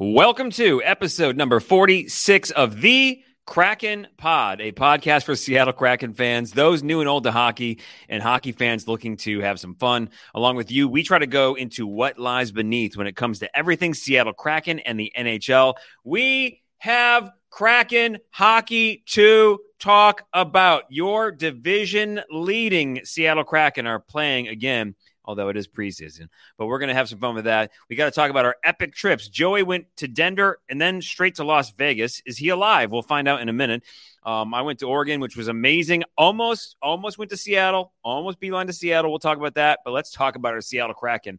Welcome to episode number 46 of the Kraken Pod, a podcast for Seattle Kraken fans, those new and old to hockey, and hockey fans looking to have some fun. Along with you, we try to go into what lies beneath when it comes to everything Seattle Kraken and the NHL. We have Kraken hockey to talk about. Your division leading Seattle Kraken are playing again although it is preseason. But we're going to have some fun with that. We got to talk about our epic trips. Joey went to Denver and then straight to Las Vegas. Is he alive? We'll find out in a minute. Um, I went to Oregon, which was amazing. Almost, almost went to Seattle. Almost beeline to Seattle. We'll talk about that. But let's talk about our Seattle Kraken.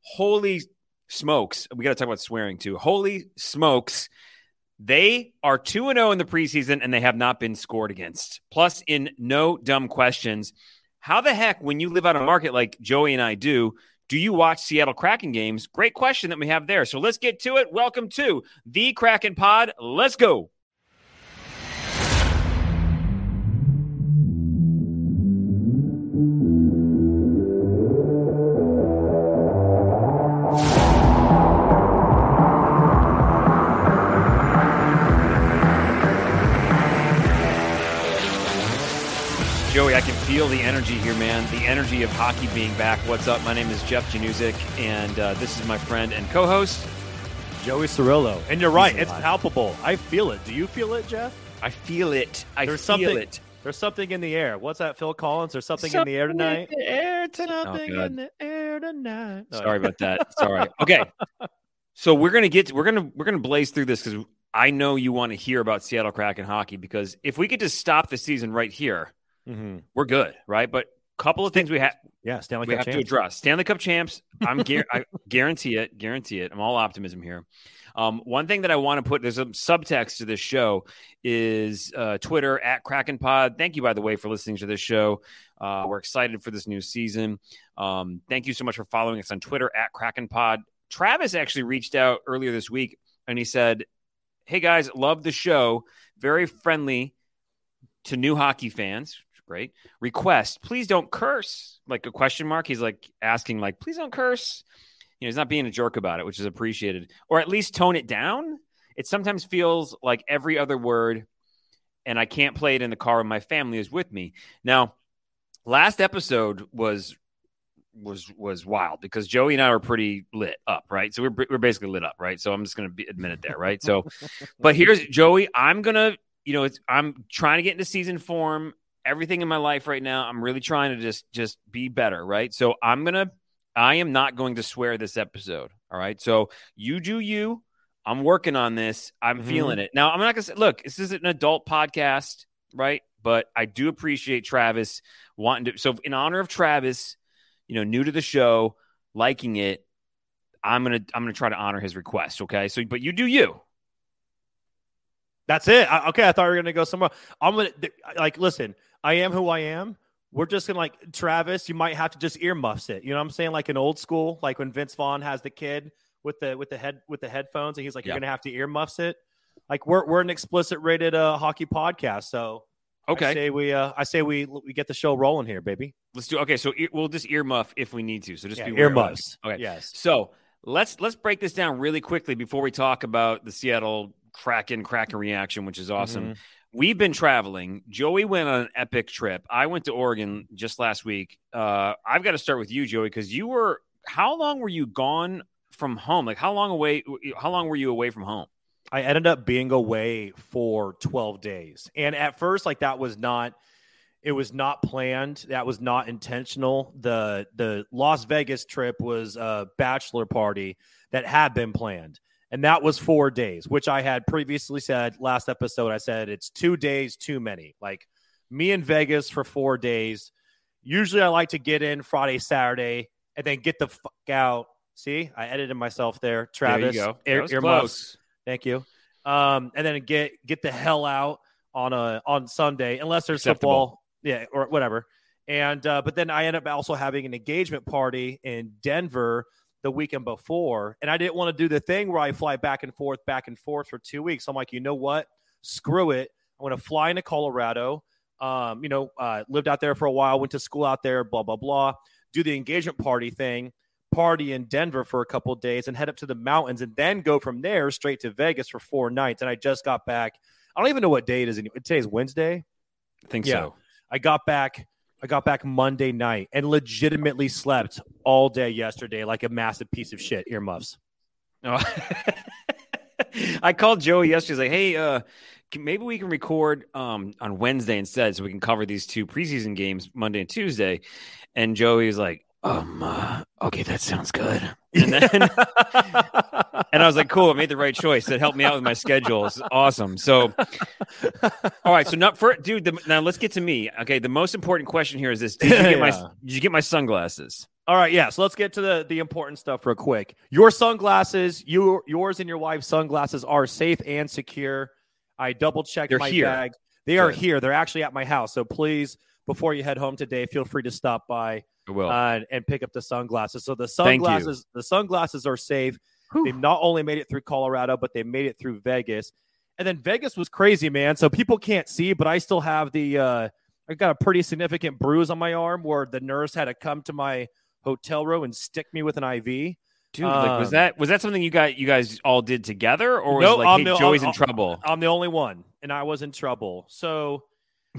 Holy smokes! We got to talk about swearing too. Holy smokes! They are 2 0 in the preseason and they have not been scored against. Plus, in no dumb questions. How the heck, when you live out a market like Joey and I do, do you watch Seattle Kraken games? Great question that we have there. So let's get to it. Welcome to the Kraken Pod. Let's go. Energy here, man. The energy of hockey being back. What's up? My name is Jeff Januzik, and uh, this is my friend and co-host Joey Cirillo. And you're right; it's palpable. I feel it. Do you feel it, Jeff? I feel it. I There's feel something, it. There's something in the air. What's that, Phil Collins? There's something, in the air tonight. in the air tonight. Something Oh, in the air tonight. No, Sorry about that. Sorry. Okay. So we're gonna get we're gonna we're gonna blaze through this because I know you want to hear about Seattle Kraken hockey because if we could just stop the season right here, Mhm. we're good, right? But couple of things we have Yeah, Stanley we Cup have to champs. address. Stanley Cup champs. I'm gar- I guarantee it. Guarantee it. I'm all optimism here. Um, one thing that I want to put there's a subtext to this show is uh, Twitter at Kraken Pod. Thank you, by the way, for listening to this show. Uh, we're excited for this new season. Um, thank you so much for following us on Twitter at Kraken Pod. Travis actually reached out earlier this week and he said, "Hey guys, love the show. Very friendly to new hockey fans. Great request. Please don't curse. Like a question mark. He's like asking, like, please don't curse. You know, he's not being a jerk about it, which is appreciated, or at least tone it down. It sometimes feels like every other word, and I can't play it in the car when my family is with me. Now, last episode was was was wild because Joey and I were pretty lit up, right? So we're we're basically lit up, right? So I'm just gonna be, admit it there, right? So, but here's Joey. I'm gonna, you know, it's I'm trying to get into season form. Everything in my life right now, I'm really trying to just just be better, right? So I'm gonna, I am not going to swear this episode. All right. So you do you. I'm working on this. I'm Mhm. feeling it. Now I'm not gonna say, look. This is an adult podcast, right? But I do appreciate Travis wanting to. So in honor of Travis, you know, new to the show, liking it, I'm gonna I'm gonna try to honor his request. Okay. So, but you do you. That's it. I, okay, I thought we were gonna go somewhere. I'm gonna like listen. I am who I am. We're just gonna like Travis. You might have to just earmuffs it. You know what I'm saying? Like an old school, like when Vince Vaughn has the kid with the with the head with the headphones, and he's like, Yeah. "You're gonna have to earmuffs it." Like we're we're an explicit rated uh, hockey podcast, so okay. I say we uh I say we we get the show rolling here, baby. Let's do. Okay. So ear, we'll just earmuff if we need to. So just Yeah, be aware of that. earmuffs. Okay. Yes. So let's let's break this down really quickly before we talk about the Seattle Kraken Kraken reaction, which is awesome. We've been traveling. Joey went on an epic trip. I went to Oregon just last week. Uh, I've got to start with you, Joey, because you were. How long were you gone from home? Like how long away? How long were you away from home? I ended up being away for 12 days. And at first, like that was not it was not planned. That was not intentional. The the Las Vegas trip was a bachelor party that had been planned. And that was four days, which I had previously said last episode. I said it's two days too many. Like me in Vegas for four days. Usually I like to get in Friday, Saturday, and then get the fuck out. See, I edited myself there. Travis, there you go. ear- earmuffs. Thank you. Um, and then get get the hell out on a on Sunday, unless there's Acceptable. football, yeah, or whatever. And uh, but then I end up also having an engagement party in Denver the weekend before, and I didn't want to do the thing where I fly back and forth, back and forth for two weeks. I'm like, you know what? Screw it. I'm going to fly into Colorado. Um, you know, uh, lived out there for a while, went to school out there, blah blah blah. Do the engagement party thing, party in Denver for a couple days and head up to the mountains and then go from there straight to Vegas for four nights. And I just got back. I don't even know what day it is. Today's Wednesday. I think Yeah. so. I got back. I got back Monday night and legitimately slept all day yesterday like a massive piece of shit. Earmuffs. Oh. I called Joey yesterday. Like, "Hey, uh, maybe we can record um, on Wednesday instead, so we can cover these two preseason games Monday and Tuesday." And Joey was like, "Um, uh, okay, that sounds good." And then, and I was like, "Cool, I made the right choice. That helped me out with my schedule. It's awesome." So, all right, so not for dude. The, now let's get to me. Okay, the most important question here is this: Did you get my Did you get my sunglasses? All right, yeah. So let's get to the the important stuff real quick. Your sunglasses, you yours and your wife's sunglasses are safe and secure. I double checked They're my here. bag. They are Good. here. They're actually at my house. So please, before you head home today, feel free to stop by uh, and pick up the sunglasses. So the sunglasses, the sunglasses are safe. They've not only made it through Colorado, but they made it through Vegas. And then Vegas was crazy, man. So people can't see, but I still have the uh I got a pretty significant bruise on my arm where the nurse had to come to my hotel room and stick me with an IV. Dude, like, was um, that was that something you got you guys all did together, or was No, it like, I'm hey, the- Joey's I'm- in trouble? I'm the only one, and I was in trouble. So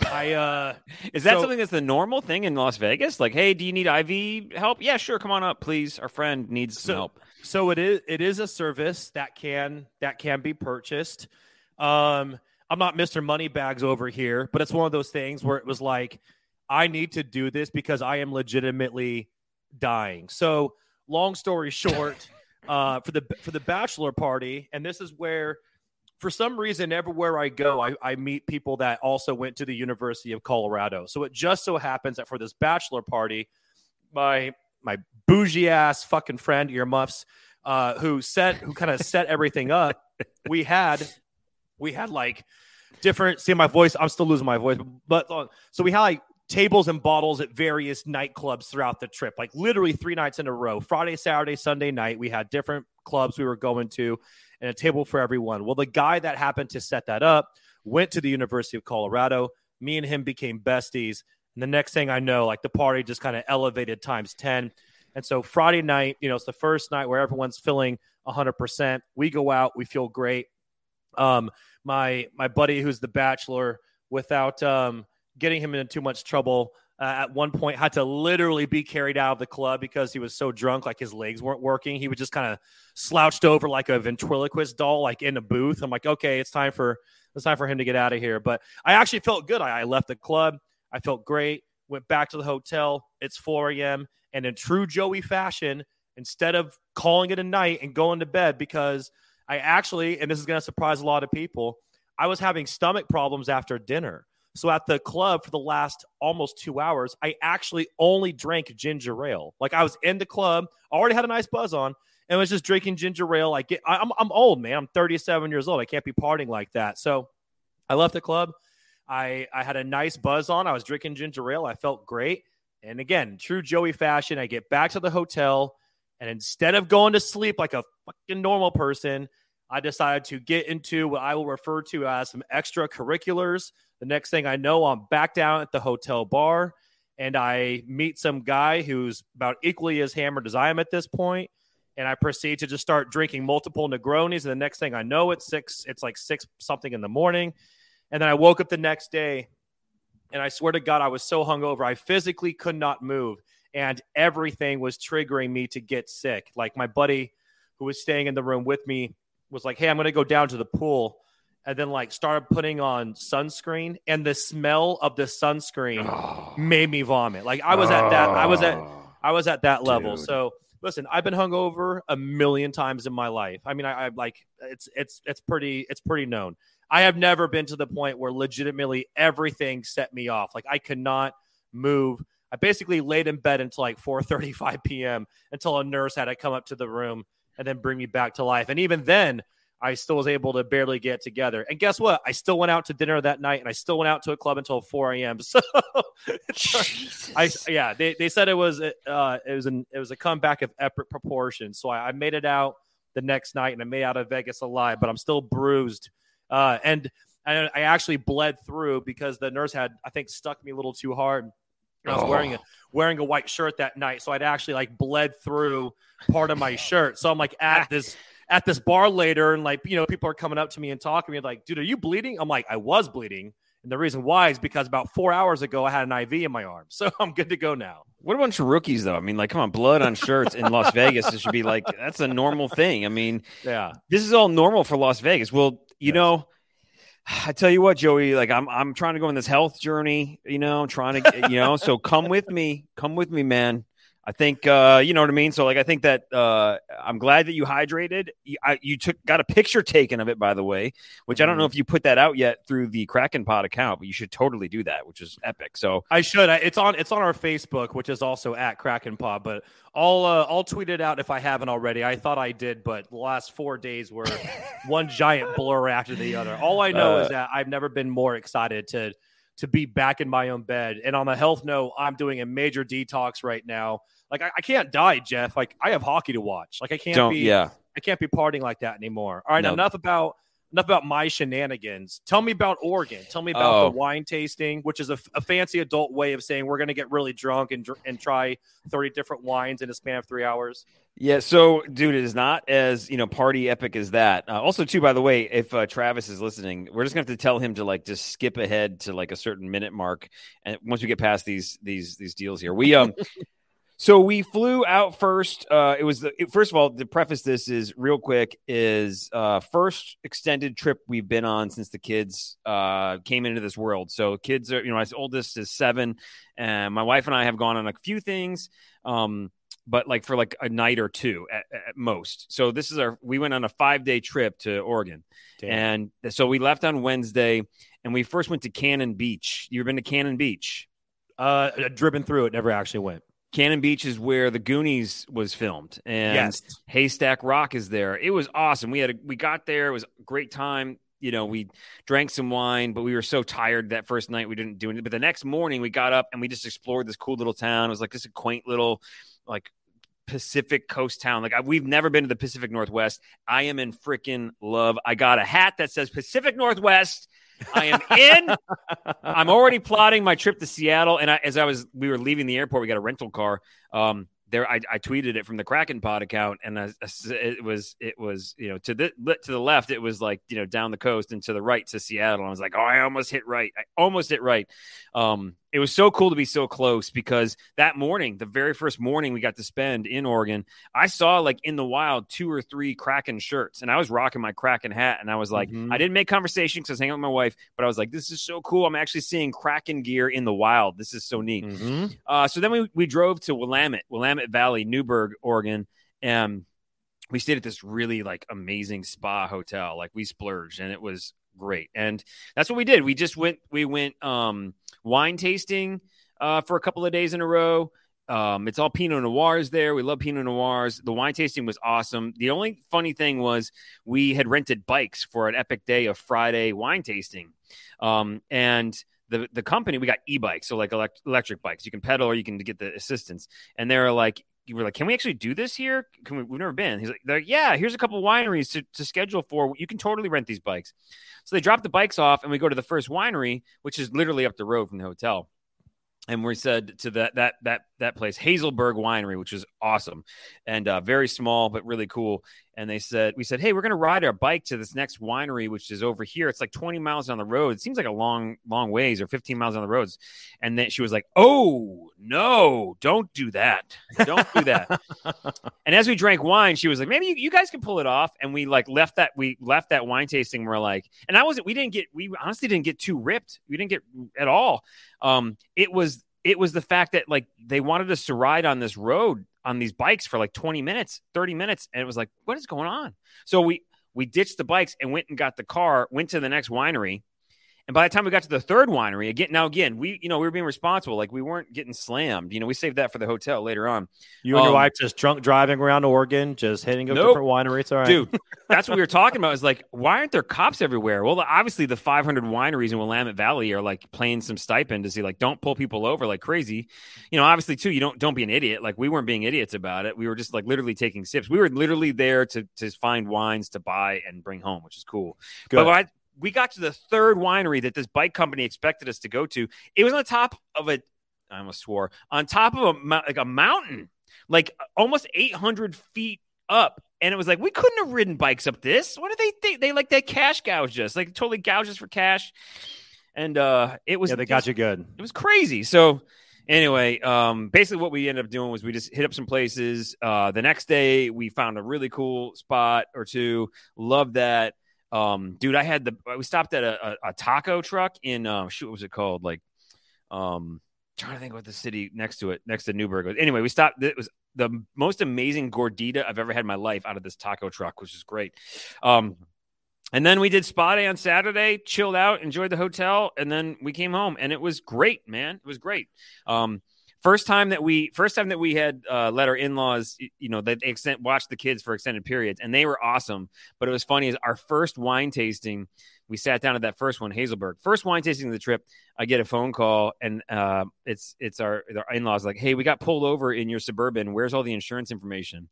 I uh Is that so- something that's the normal thing in Las Vegas? Like, hey, do you need IV help? Yeah, sure, come on up, please. Our friend needs some So- help. so it is it is a service that can that can be purchased um i'm not mr moneybags over here but it's one of those things where it was like i need to do this because i am legitimately dying so long story short uh for the for the bachelor party and this is where for some reason everywhere i go I, I meet people that also went to the university of colorado. So it just so happens that for this bachelor party my my bougie ass fucking friend earmuffs uh who set who kind of set everything up we had we had like different see my voice i'm still losing my voice but uh, so we had like tables and bottles at various nightclubs throughout the trip like literally three nights in a row. Friday saturday sunday night we had different clubs we were going to and a table for everyone. Well the guy that happened to set that up went to the university of colorado. Me and him became besties. And the next thing i know like the party just kind of elevated times 10 and so friday night you know it's the first night where everyone's feeling 100% we go out we feel great. Um my my buddy who's the bachelor without um getting him into too much trouble uh, at one point had to literally be carried out of the club because he was so drunk like his legs weren't working. He would just kind of slouched over like a ventriloquist doll like in a booth. I'm like okay it's time for it's time for him to get out of here. But i actually felt good. I, I left the club. I felt great. Went back to the hotel. It's 4 a.m and in true joey fashion instead of calling it a night and going to bed because I actually, and this is going to surprise a lot of people, I was having stomach problems after dinner. So at the club for the last almost two hours, I actually only drank ginger ale. Like I was in the club, already had a nice buzz on, and was just drinking ginger ale. Like get, I'm, I'm old, man. I'm 37 years old. I can't be partying like that. So I left the club. I, I had a nice buzz on. I was drinking ginger ale. I felt great. And again, true Joey fashion, I get back to the hotel. And instead of going to sleep like a fucking normal person, I decided to get into what I will refer to as some extracurriculars. The next thing I know, I'm back down at the hotel bar and I meet some guy who's about equally as hammered as I am at this point, And I proceed to just start drinking multiple Negronis. And the next thing I know, it's six, it's like six something in the morning. And then I woke up the next day and I swear to God, I was so hungover. I physically could not move. And everything was triggering me to get sick. Like my buddy who was staying in the room with me was like, Hey, I'm going to go down to the pool. And then like started putting on sunscreen. And the smell of the sunscreen Oh. made me vomit. Like I was at that, I was at, Oh. I was at that level. Dude. So listen, I've been hungover a million times in my life. I mean, I, I like it's it's it's pretty it's pretty known. I have never been to the point where legitimately everything set me off. Like I could not move. I basically laid in bed until like 4:35 p.m. until a nurse had to come up to the room and then bring me back to life. And even then, I still was able to barely get together. And guess what? I still went out to dinner that night, and I still went out to a club until 4 a.m. So I yeah, they, they said it was uh it was an it was a comeback of epic proportions. So I, I made it out the next night and I made out of Vegas alive, but I'm still bruised. Uh and I, I actually bled through because the nurse had I think stuck me a little too hard. I was wearing a wearing a white shirt that night, so I'd actually like bled through part of my shirt. So I'm like at this at this bar later, and like you know, people are coming up to me and talking to me like, "Dude, are you bleeding?" I'm like, "I was bleeding." And the reason why is because about four hours ago, I had an IV in my arm. So I'm good to go now. What a bunch of rookies, though. I mean, like, come on, blood on shirts in Las Vegas. It should be like, that's a normal thing. I mean, yeah, this is all normal for Las Vegas. Well, you yes. know, I tell you what, Joey, like I'm I'm trying to go on this health journey, you know, I'm trying to you know, so come with me. Come with me, man. I think uh, you know what I mean. So like I think that uh, I'm glad that you hydrated. You, I, you, took got a picture taken of it, by the way, which. I don't know mm-hmm. if you put that out yet through the Kraken Pod account, but you should totally do that, which is epic. So I should. It's on it's on our Facebook, which is also at Kraken Pod. But I'll uh, I'll tweet it out if I haven't already. I thought I did, but the last four days were one giant blur after the other. All I know uh, is that I've never been more excited to to be back in my own bed. And on the health note, I'm doing a major detox right now. Like I, I can't die, Jeff. Like I have hockey to watch. Like I can't Don't, be yeah. I can't be partying like that anymore. All right, no. enough about enough about my shenanigans. Tell me about Oregon. Tell me about oh. the wine tasting, which is a, a, fancy adult way of saying we're going to get really drunk and and try thirty different wines in a span of three hours. Yeah, so dude, it is not as you know party epic as that. Uh, also, too, by the way, if uh, Travis is listening, we're just gonna have to tell him to like just skip ahead to like a certain minute mark, and once we get past these these these deals here, we um. So we flew out first. Uh, it was the first of all to preface this is real quick is uh, first extended trip we've been on since the kids uh, came into this world. So kids are you know my oldest is seven, and my wife and I have gone on a few things. Um, but like for like a night or two at, at, most. So this is our we went on a five day trip to Oregon, Damn. and so we left on Wednesday, and we first went to Cannon Beach. You've been to Cannon Beach? Uh, driven through it, never actually went. Cannon Beach is where the Goonies was filmed, and yes. Haystack Rock is there. It was awesome. We had a, we got there. It was a great time. You know, we drank some wine, but we were so tired that first night we didn't do anything. But the next morning we got up and we just explored this cool little town. It was like this a quaint little like Pacific Coast town. Like I, we've never been to the Pacific Northwest. I am in freaking love. I got a hat that says Pacific Northwest. I am in. I'm already plotting my trip to Seattle. And I, as I was, we were leaving the airport. We got a rental car. Um, there, I, I tweeted it from the Kraken Pod account, and I, it was it was you know to the to the left it was like you know down the coast, and to the right to Seattle. I was like, oh, I almost hit right. I almost hit right. Um, it was so cool to be so close because that morning, the very first morning we got to spend in Oregon, I saw like in the wild two or three Kraken shirts, and I was rocking my Kraken hat, and I was like, mm-hmm. I didn't make conversation because I was hanging out with my wife, but I was like, this is so cool. I'm actually seeing Kraken gear in the wild. This is so neat. Mm-hmm. Uh, so then we we drove to Willamette, Willamette Valley, Newberg, Oregon, and we stayed at this really like amazing spa hotel. Like we splurged, and it was great. And that's what we did. We just went. We went. um wine tasting uh, for a couple of days in a row. Um, it's all Pinot Noirs there. We love Pinot Noirs. The wine tasting was awesome. The only funny thing was we had rented bikes for an epic day of Friday wine tasting. Um, and the, the company, we got e bikes, so like elect- electric bikes. You can pedal or you can get the assistance. And they're like, were like, can we actually do this here? Can we, we've never been. He's like, like, yeah, here's a couple wineries to, to schedule for. You can totally rent these bikes. So they drop the bikes off, and we go to the first winery, which is literally up the road from the hotel and we said to that that that that place Hazelberg Winery, which is awesome and uh, very small but really cool. And they said we said, hey, we're going to ride our bike to this next winery, which is over here. It's like 20 miles down the road. It seems like a long long ways or 15 miles down the roads. And then she was like, oh no, don't do that, don't do that. and as we drank wine, she was like, maybe you, you, guys can pull it off. And we like left that we left that wine tasting. We're like, and I wasn't. We didn't get. We honestly didn't get too ripped. We didn't get at all. Um, it was it was the fact that like they wanted us to ride on this road on these bikes for like 20 minutes, 30 minutes. And it was like, what is going on? So we we ditched the bikes and went and got the car, went to the next winery, and by the time we got to the third winery, again, now again, we you know we were being responsible, like we weren't getting slammed. You know, we saved that for the hotel later on. You and um, your wife just drunk driving around Oregon, just hitting a nope. different wineries. All right, dude, that's what we were talking about. Is like, why aren't there cops everywhere? Well, obviously the 500 wineries in Willamette Valley are like playing some stipend to see like don't pull people over like crazy. You know, obviously too, you don't don't be an idiot. Like we weren't being idiots about it. We were just like literally taking sips. We were literally there to to find wines to buy and bring home, which is cool. Good. But I, we got to the third winery that this bike company expected us to go to. It was on the top of a I almost swore on top of a like a mountain, like almost 800 feet up. And it was like we couldn't have ridden bikes up this. What do they think? They like that cash gouge us, like totally gouge us for cash. And uh it was yeah, they got you good. It was crazy. So anyway, um, basically what we ended up doing was we just hit up some places. Uh, the next day we found a really cool spot or two. Loved that. Um, dude, I had the we stopped at a, a, a taco truck in um, shoot, what was it called? Like, um, trying to think what the city next to it, next to Newberg was. Anyway, we stopped. It was the most amazing gordita I've ever had in my life out of this taco truck, which is great. Um, and then we did spa day on Saturday, chilled out, enjoyed the hotel, and then we came home, and it was great, man. It was great. Um, first time that we first time that we had uh, let our in-laws you know that they extend watch the kids for extended periods and they were awesome. But it was funny is our first wine tasting we sat down at that first one Hazelberg. first wine tasting of the trip i get a phone call and uh, it's it's our, our in-laws like hey we got pulled over in your suburban. Where's all the insurance information?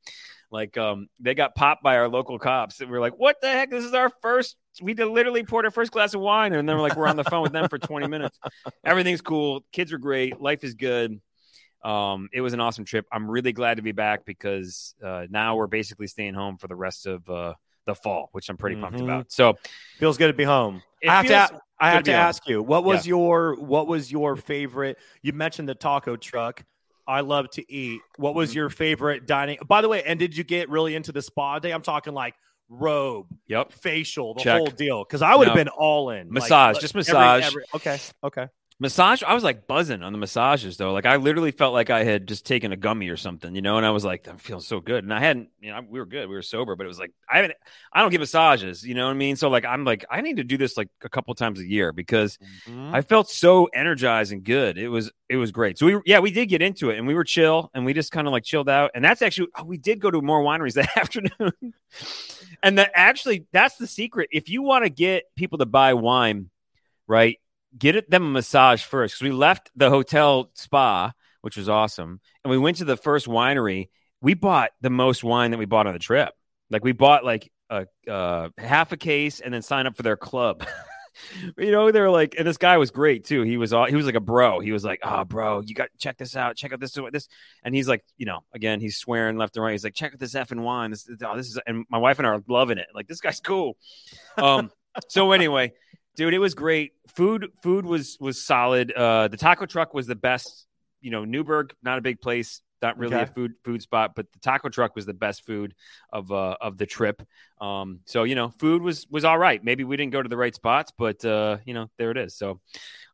Like um, they got popped by our local cops. And we are like what the heck? This is our first we literally poured our first glass of wine. And then we're like we're on the phone with them for 20 minutes. Everything's cool. Kids are great. Life is good. Um, it was an awesome trip. I'm really glad to be back because uh, now we're basically staying home for the rest of uh, the fall, which I'm pretty mm-hmm. pumped about. So feels good to be home. I have to, I have to, ask you, what was yeah. your what was your favorite? You mentioned the taco truck. I love to eat. What was mm-hmm. your favorite dining? By the way, and did you get really into the spa day? I'm talking like robe, yep, facial, the Check. whole deal. Because I would have been all in. Massage, like, just massage. Every, every, okay, okay. Massage, I was like buzzing on the massages though. Like I literally felt like I had just taken a gummy or something, you know. And I was like, I'm feeling so good. And I hadn't, you know, we were good, we were sober, but it was like I haven't, I don't get massages, you know what I mean? So like I'm like I need to do this like a couple times a year because mm-hmm. I felt so energized and good. It was it was great. So we yeah we did get into it and we were chill and we just kind of like chilled out. And that's actually oh, we did go to more wineries that afternoon. and that actually that's the secret. If you want to get people to buy wine, right? Get them a massage first because we left the hotel spa, which was awesome, and we went to the first winery. We bought the most wine that we bought on the trip. Like we bought like a uh, half a case and then signed up for their club. you know, they're like, and this guy was great too. He was all he was like a bro. He was like, "Oh, bro, you got check this out. Check out this this." And he's like, you know, again, he's swearing left and right. He's like, "Check out this effing wine. This, oh, this is." And my wife and I are loving it. Like, this guy's cool. Um. so anyway, dude it was great. Food food was was solid. Uh the taco truck was the best you know newberg not a big place not really okay. a food food spot but the taco truck was the best food of uh of the trip. Um so you know food was was all right. Maybe we didn't go to the right spots but uh you know there it is. So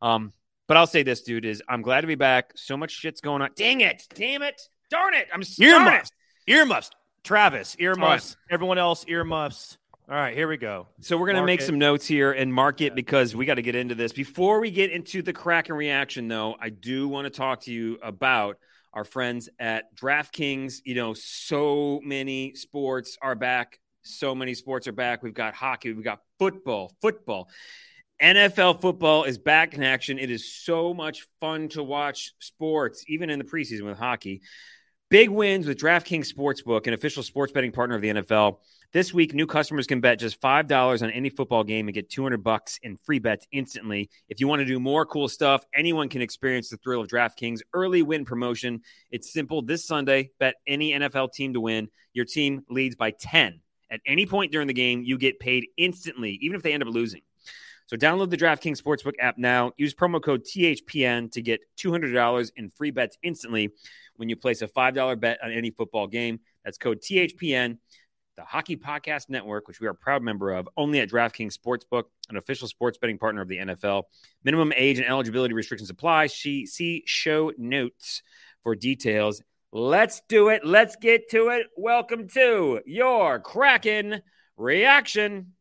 um but i'll say this dude is i'm glad to be back. So much shit's going on. Dang it. Damn it. Darn it. I'm earmuffs. earmuffs. Travis earmuffs. Right. everyone else earmuffs all right, here we go. So we're going to make it. some notes here and mark it because we got to get into this. Before we get into the Kraken reaction, though, I do want to talk to you about our friends at DraftKings. You know, so many sports are back. So many sports are back. We've got hockey, we've got football, football. NFL football is back in action. It is so much fun to watch sports, even in the preseason with hockey. Big wins with DraftKings Sportsbook, an official sports betting partner of the NFL. This week, new customers can bet just $5 on any football game and get 200 bucks in free bets instantly. If you want to do more cool stuff, anyone can experience the thrill of DraftKings early win promotion. It's simple. This Sunday, bet any NFL team to win. Your team leads by 10. At any point during the game, you get paid instantly, even if they end up losing. So download the DraftKings Sportsbook app now. Use promo code THPN to get $200 in free bets instantly when you place a $5 bet on any football game. That's code THPN the Hockey Podcast Network, which we are a proud member of, only at DraftKings Sportsbook, an official sports betting partner of the NFL. Minimum age and eligibility restrictions apply. See show notes for details. Let's do it. Let's get to it. Welcome to your Kraken reaction.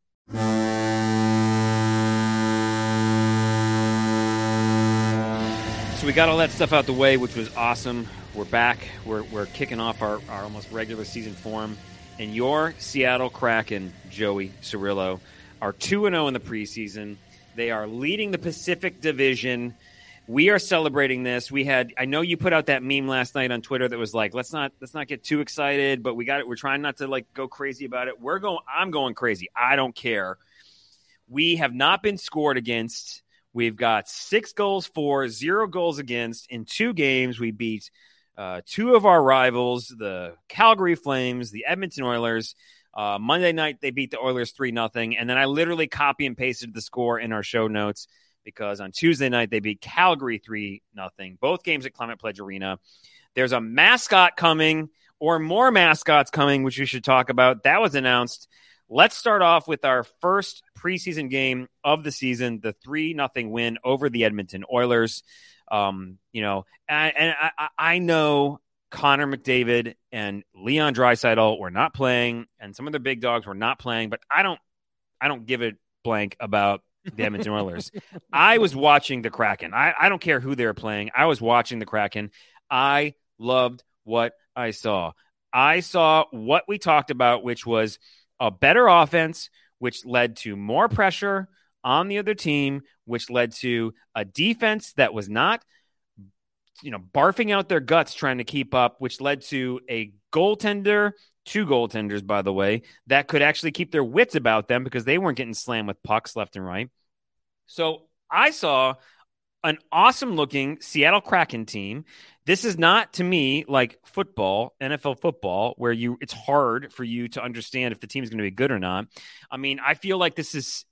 So we got all that stuff out the way, which was awesome. We're back. We're, we're kicking off our, our almost regular season form and your Seattle Kraken, Joey Cirillo, are 2 0 in the preseason. They are leading the Pacific Division. We are celebrating this. We had I know you put out that meme last night on Twitter that was like, let's not let's not get too excited, but we got it. We're trying not to like go crazy about it. We're going I'm going crazy. I don't care. We have not been scored against. We've got six goals for, zero goals against. In two games, we beat uh, two of our rivals, the Calgary Flames, the Edmonton Oilers. Uh, Monday night, they beat the Oilers 3 nothing, And then I literally copy and pasted the score in our show notes because on Tuesday night, they beat Calgary 3 nothing. Both games at Climate Pledge Arena. There's a mascot coming or more mascots coming, which we should talk about. That was announced. Let's start off with our first preseason game of the season, the 3 nothing win over the Edmonton Oilers. Um, you know, and, and I, I know Connor McDavid and Leon Draisaitl were not playing, and some of the big dogs were not playing. But I don't, I don't give a blank about the Edmonton Oilers. I was watching the Kraken. I, I don't care who they're playing. I was watching the Kraken. I loved what I saw. I saw what we talked about, which was a better offense, which led to more pressure on the other team, which led to a defense that was not, you know, barfing out their guts trying to keep up, which led to a goaltender, two goaltenders, by the way, that could actually keep their wits about them because they weren't getting slammed with pucks left and right. So I saw an awesome looking Seattle Kraken team. This is not to me like football, NFL football, where you it's hard for you to understand if the team's going to be good or not. I mean, I feel like this is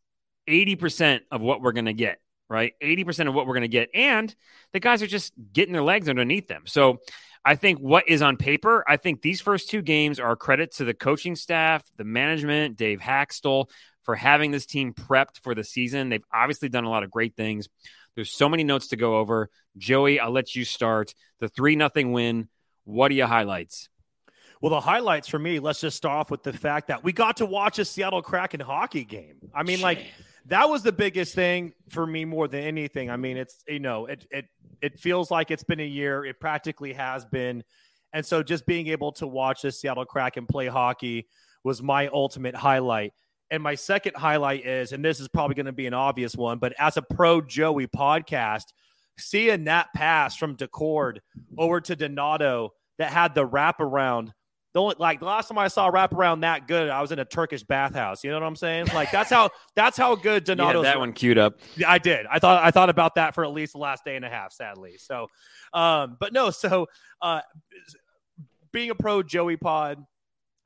80% of what we're going to get, right? 80% of what we're going to get. And the guys are just getting their legs underneath them. So I think what is on paper, I think these first two games are credit to the coaching staff, the management, Dave Hakstol for having this team prepped for the season. They've obviously done a lot of great things. There's so many notes to go over. Joey, I'll let you start. The 3 nothing win. What are your highlights? Well, the highlights for me, let's just start off with the fact that we got to watch a Seattle Kraken hockey game. I mean, like that was the biggest thing for me more than anything. I mean, it's you know, it it it feels like it's been a year. It practically has been. And so just being able to watch the Seattle Kraken play hockey was my ultimate highlight. And my second highlight is, and this is probably going to be an obvious one, but as a pro Joey podcast, seeing that pass from Daccord over to Donato that had the wraparound. The only like the last time I saw a wraparound that good, I was in a Turkish bathhouse. You know what I'm saying? Like that's how that's how good Donato. that one queued up. yeah I did. I thought I thought about that for at least the last day and a half. Sadly, so, um, but no. So, uh, being a pro Joey Pod,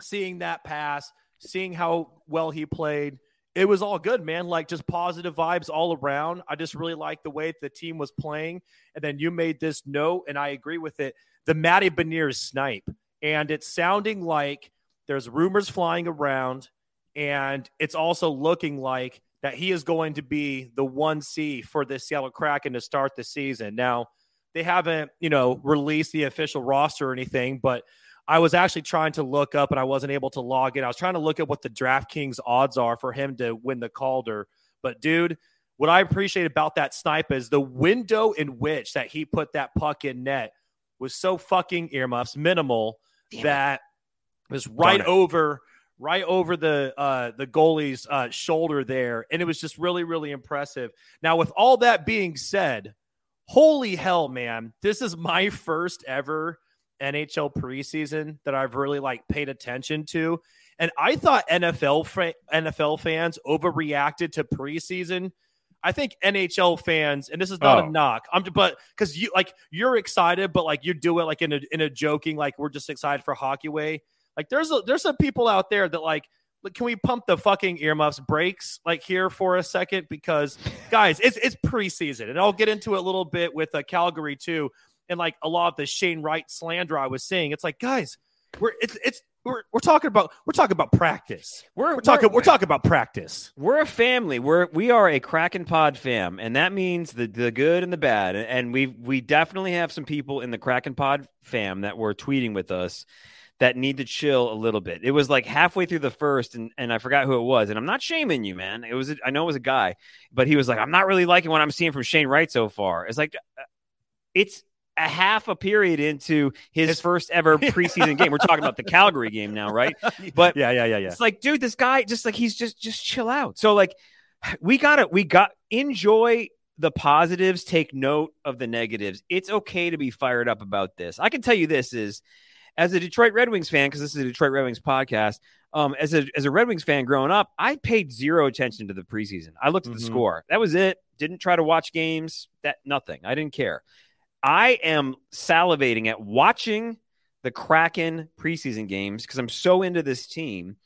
seeing that pass, seeing how well he played, it was all good, man. Like just positive vibes all around. I just really liked the way the team was playing. And then you made this note, and I agree with it. The Matty Beniers snipe, and it's sounding like there's rumors flying around, and it's also looking like that he is going to be the one C for the Seattle Kraken to start the season. Now, they haven't, you know, released the official roster or anything, but I was actually trying to look up and I wasn't able to log in. I was trying to look at what the DraftKings odds are for him to win the Calder. But dude, what I appreciate about that snipe is the window in which that he put that puck in net was so fucking earmuffs minimal Damn that it was right over right over the uh the goalie's uh shoulder there and it was just really really impressive. Now with all that being said, holy hell man, this is my first ever NHL preseason that I've really like paid attention to. And I thought NFL fa- NFL fans overreacted to preseason. I think NHL fans, and this is not oh. a knock, I'm but because you like you're excited, but like you do it like in a in a joking, like we're just excited for hockey way. Like there's a, there's some people out there that like can we pump the fucking earmuffs brakes like here for a second because guys it's it's preseason and I'll get into it a little bit with uh, Calgary too and like a lot of the Shane Wright slander I was saying. It's like, guys, we're it's it's we're, we're talking about we're talking about practice. We're, we're talking we're, we're, talking about practice. We're a family. We're we are a Kraken Pod fam, and that means the the good and the bad. And we we definitely have some people in the Kraken Pod fam that were tweeting with us that need to chill a little bit. It was like halfway through the first, and, and I forgot who it was. And I'm not shaming you, man. It was a, I know it was a guy, but he was like, I'm not really liking what I'm seeing from Shane Wright so far. It's like uh, it's a half a period into his first ever preseason game. We're talking about the Calgary game now, right? But yeah, yeah, yeah, yeah. It's like, dude, this guy just like he's just just chill out. So like we got it. We got enjoy the positives, take note of the negatives. It's okay to be fired up about this. I can tell you this is as a Detroit Red Wings fan, because this is a Detroit Red Wings podcast, um, as a as a Red Wings fan growing up, I paid zero attention to the preseason. I looked at the Mhm. score. That was it. Didn't try to watch games. That nothing. I didn't care. I am salivating at watching the Kraken preseason games because I'm so into this team.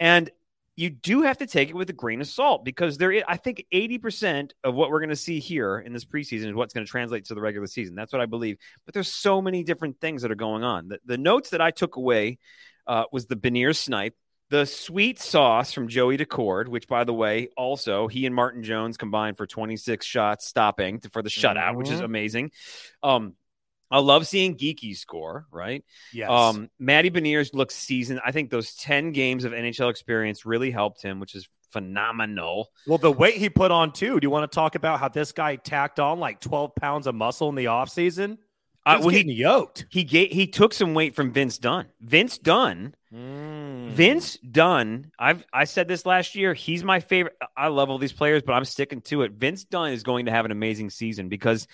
And you do have to take it with a grain of salt because there is, I think 80% of what we're going to see here in this preseason is what's going to translate to the regular season. That's what I believe. But there's so many different things that are going on. The, the notes that I took away uh, was the Benier snipe, the sweet sauce from Joey Daccord, which, by the way, also he and Martin Jones combined for 26 shots stopping to, for the shutout, which is Mhm. amazing. Um, I love seeing Geekie score, right? Yes. Um, Matty Beniers looks seasoned. I think those 10 games of NHL experience really helped him, which is phenomenal. well, the weight he put on too. Do you want to talk about how this guy tacked on like 12 pounds of muscle in the offseason? Uh, well, getting he, yoked. he, ga- he took some weight from Vince Dunn. Vince Dunn Mm. Vince Dunn, I've I said this last year. He's my favorite. I love all these players, but I'm sticking to it. Vince Dunn is going to have an amazing season because,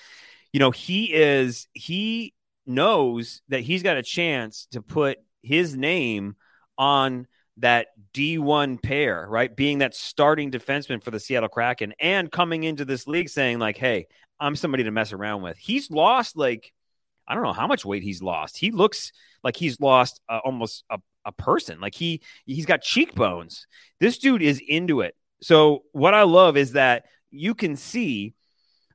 you know, he is he knows that he's got a chance to put his name on that D1 pair, right? Being that starting defenseman for the Seattle Kraken and coming into this league saying like, "Hey, I'm somebody to mess around with." He's lost like I don't know how much weight he's lost. He looks like he's lost uh, almost a, a person. Like he he's got cheekbones. This dude is into it. So what I love is that you can see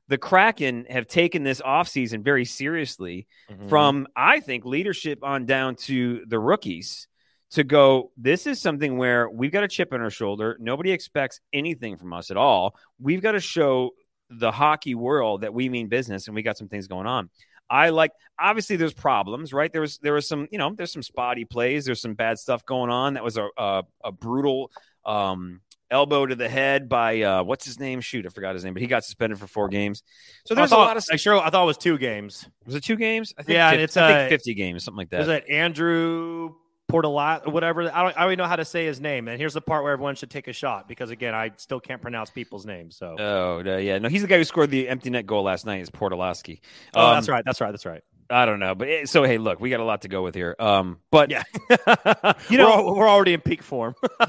the Kraken have taken this offseason very seriously Mhm. from I think leadership on down to the rookies to go this is something where we've got a chip on our shoulder. Nobody expects anything from us at all. We've got to show the hockey world that we mean business and we got some things going on. I like obviously there's problems, right? There was there was some, you know, there's some spotty plays, there's some bad stuff going on. That was a a, a brutal um elbow to the head by uh what's his name? Shoot, I forgot his name, but he got suspended for four games. So there's I a thought- lot of I sure I thought it was two games. was it two games? I think Yeah, 50, it's, I think uh, 50 games, something like that. Was it Andrew Portolat, whatever? I don't, I don't even know how to say his name. And here's the part where everyone should take a shot because again, I still can't pronounce people's names. So, Oh uh, yeah, no, he's the guy who scored the empty net goal last night. Is Portolaski? oh, Um, that's right, that's right, that's right. I don't know, but it, so hey, look, we got a lot to go with here. Um, but Yeah, You know- we're, we're already in peak form.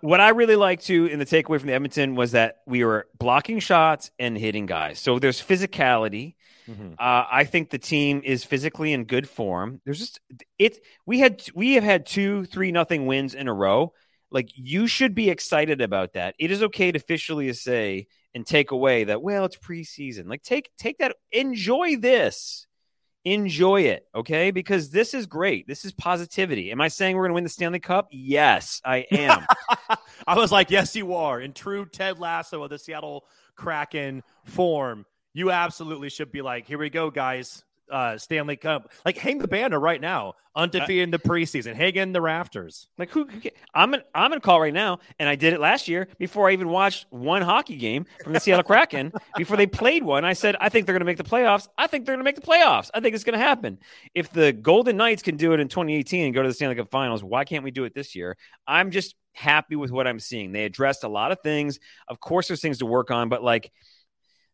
what I really liked too in the takeaway from the Edmonton was that we were blocking shots and hitting guys. So there's physicality. Mhm. Uh, I think the team is physically in good form. There's just it. We had we have had two three nothing wins in a row. Like you should be excited about that. It is okay to officially say and take away that well it's preseason. Like take take that. Enjoy this. Enjoy it, okay? Because this is great. This is positivity. Am I saying we're going to win the Stanley Cup? Yes, I am. I was like, yes, you are. In true Ted Lasso of the Seattle Kraken form, you absolutely should be like, here we go, guys. Uh, Stanley Cup. Like, hang the banner right now. Undefeated in the preseason. Hang in the rafters. Like who? who I'm an, I'm gonna call right now, and I did it last year before I even watched one hockey game from the Seattle Kraken. before they played one, I said I think they're gonna make the playoffs. I think they're gonna make the playoffs. I think it's gonna happen. If the Golden Knights can do it in 2018 and go to the Stanley Cup Finals, why can't we do it this year? I'm just happy with what I'm seeing. They addressed a lot of things. Of course, there's things to work on, but like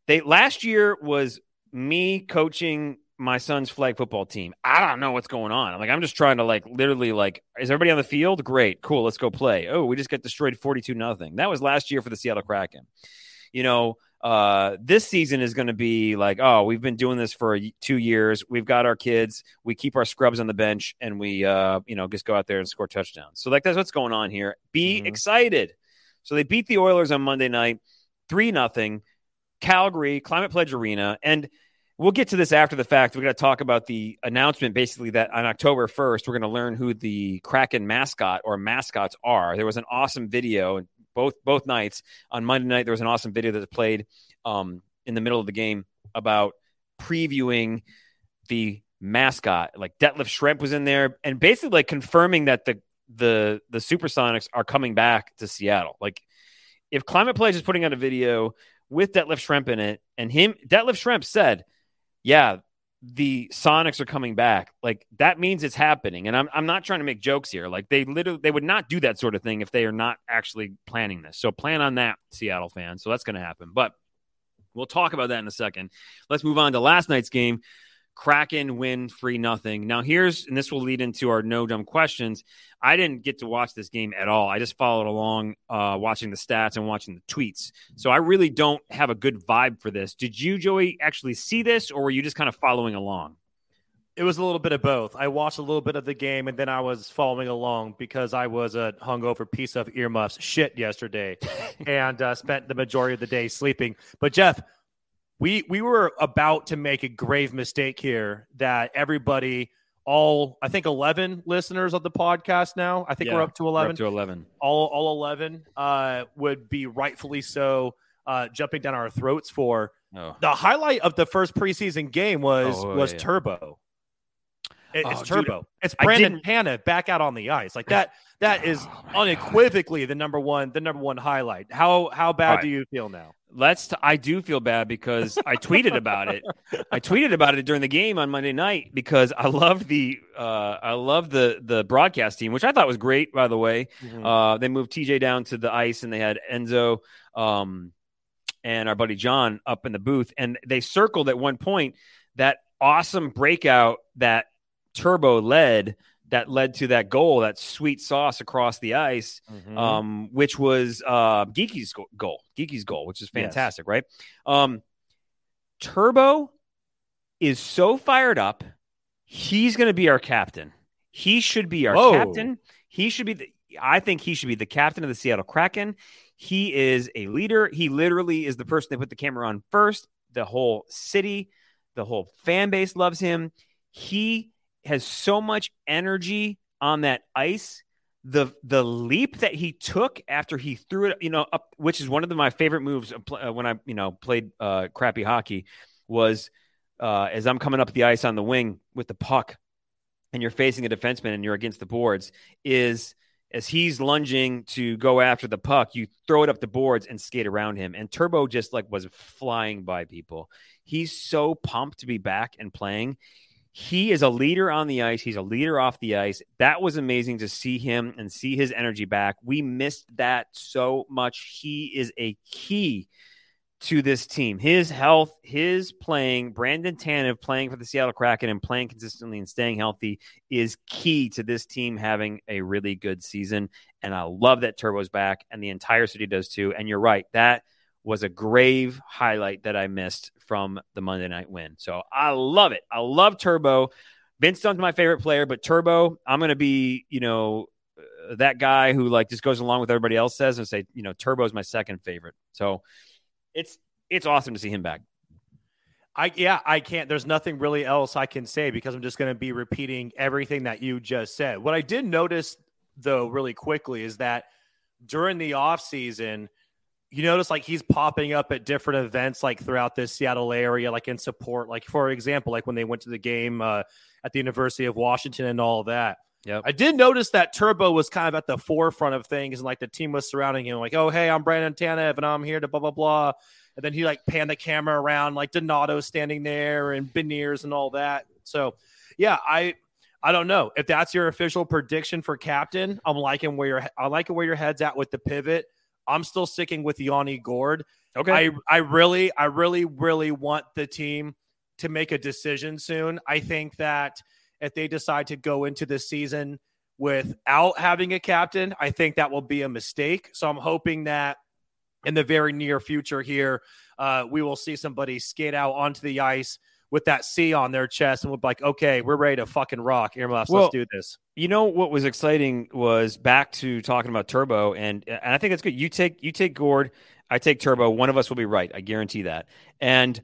they last year was me coaching my son's flag football team. I don't know what's going on. I'm like, I'm just trying to like literally like, is everybody on the field? Great, cool, let's go play. Oh, we just got destroyed 42 nothing. That was last year for the Seattle Kraken. You know, uh, this season is going to be like, oh, we've been doing this for two years. We've got our kids. We keep our scrubs on the bench, and we, uh, you know, just go out there and score touchdowns. So like that's what's going on here. Be Mhm. excited. So they beat the Oilers on Monday night, three nothing. Calgary, Climate Pledge Arena, and we'll get to this after the fact. We're going to talk about the announcement basically that on October 1st, we're going to learn who the Kraken mascot or mascots are. There was an awesome video both both nights. On Monday night, there was an awesome video that played um, in the middle of the game about previewing the mascot. Like Detlef Schrempf was in there and basically like confirming that the the the Supersonics are coming back to Seattle. Like if Climate Pledge is putting out a video with Detlef Schrempf in it, and him Detlef Schrempf said, "Yeah, the Sonics are coming back." Like that means it's happening. And I'm I'm not trying to make jokes here. Like they literally they would not do that sort of thing if they are not actually planning this. So plan on that, Seattle fans. So that's going to happen. But we'll talk about that in a second. Let's move on to last night's game. Kraken win three nothing. Now here's and this will lead into our no dumb questions. I didn't get to watch this game at all. I just followed along, uh, watching the stats and watching the tweets. So I really don't have a good vibe for this. Did you, Joey, actually see this, or were you just kind of following along? It was a little bit of both. I watched a little bit of the game and then I was following along because I was a hungover piece of earmuffs shit yesterday and uh, spent the majority of the day sleeping. But Jeff, we we were about to make a grave mistake here that everybody all I think 11 listeners of the podcast now. I think yeah, we're up to 11. Up to 11. All all 11 uh, would be rightfully so uh, jumping down our throats for. Oh. The highlight of the first preseason game was oh, was yeah. Turbo. It, it's oh, Turbo. Dude, it's Brandon Tanev back out on the ice. Like that that is oh unequivocally God. the number one the number one highlight. How how bad right. do you feel now? Let's t- I do feel bad because I tweeted about it. I tweeted about it during the game on Monday night because I love the uh I love the the broadcast team, which I thought was great by the way. Mm-hmm. Uh they moved TJ down to the ice and they had Enzo um and our buddy John up in the booth and they circled at one point that awesome breakout that Turbo led that led to that goal, that sweet sauce across the ice, mm-hmm. um, which was uh, Geekie's goal, Geekie's goal, which is fantastic, yes. right? Um, Turbo is so fired up. He's going to be our captain. He should be our Whoa. captain. He should be the, I think he should be the captain of the Seattle Kraken. He is a leader. He literally is the person they put the camera on first. The whole city, the whole fan base loves him. He has so much energy on that ice. The the leap that he took after he threw it, you know, up, which is one of the, my favorite moves uh, when I, you know, played uh, crappy hockey, was uh, as I'm coming up the ice on the wing with the puck, and you're facing a defenseman and you're against the boards, is as he's lunging to go after the puck, you throw it up the boards and skate around him. And Turbo just like was flying by people. He's so pumped to be back and playing he is a leader on the ice. He's a leader off the ice. That was amazing to see him and see his energy back. We missed that so much. He is a key to this team. His health, his playing, Brandon Tanev playing for the Seattle Kraken and playing consistently and staying healthy is key to this team having a really good season. And I love that Turbo's back and the entire city does too. And you're right. That was a grave highlight that I missed from the Monday night win. So I love it. I love Turbo. Vince Dunn's my favorite player, but Turbo, I'm going to be, you know, uh, that guy who like just goes along with everybody else says and say, you know, Turbo's my second favorite. So it's it's awesome to see him back. I yeah, I can't. There's nothing really else I can say because I'm just going to be repeating everything that you just said. What I did notice though, really quickly, is that during the off season – you notice like he's popping up at different events like throughout this Seattle area, like in support. Like for example, like when they went to the game uh, at the University of Washington and all that. Yeah, I did notice that Turbo was kind of at the forefront of things, and like the team was surrounding him, like, "Oh, hey, I'm Brandon Tanev, and I'm here to blah blah blah." And then he like panned the camera around, like Donato standing there, and Beniers and all that. So, yeah, I I don't know if that's your official prediction for captain. I'm liking where your I like where your head's at with the pivot. I'm still sticking with Yanni Gourde. Okay. I, I really, I really, really want the team to make a decision soon. I think that if they decide to go into the season without having a captain, I think that will be a mistake. So I'm hoping that in the very near future here, uh, we will see somebody skate out onto the ice with that C on their chest and would be like, okay, we're ready to fucking rock. Earmuffs, well, let's do this. You know what was exciting was back to talking about Turbo, and and I think it's good. You take you take Gourde, I take Turbo. One of us will be right. I guarantee that. And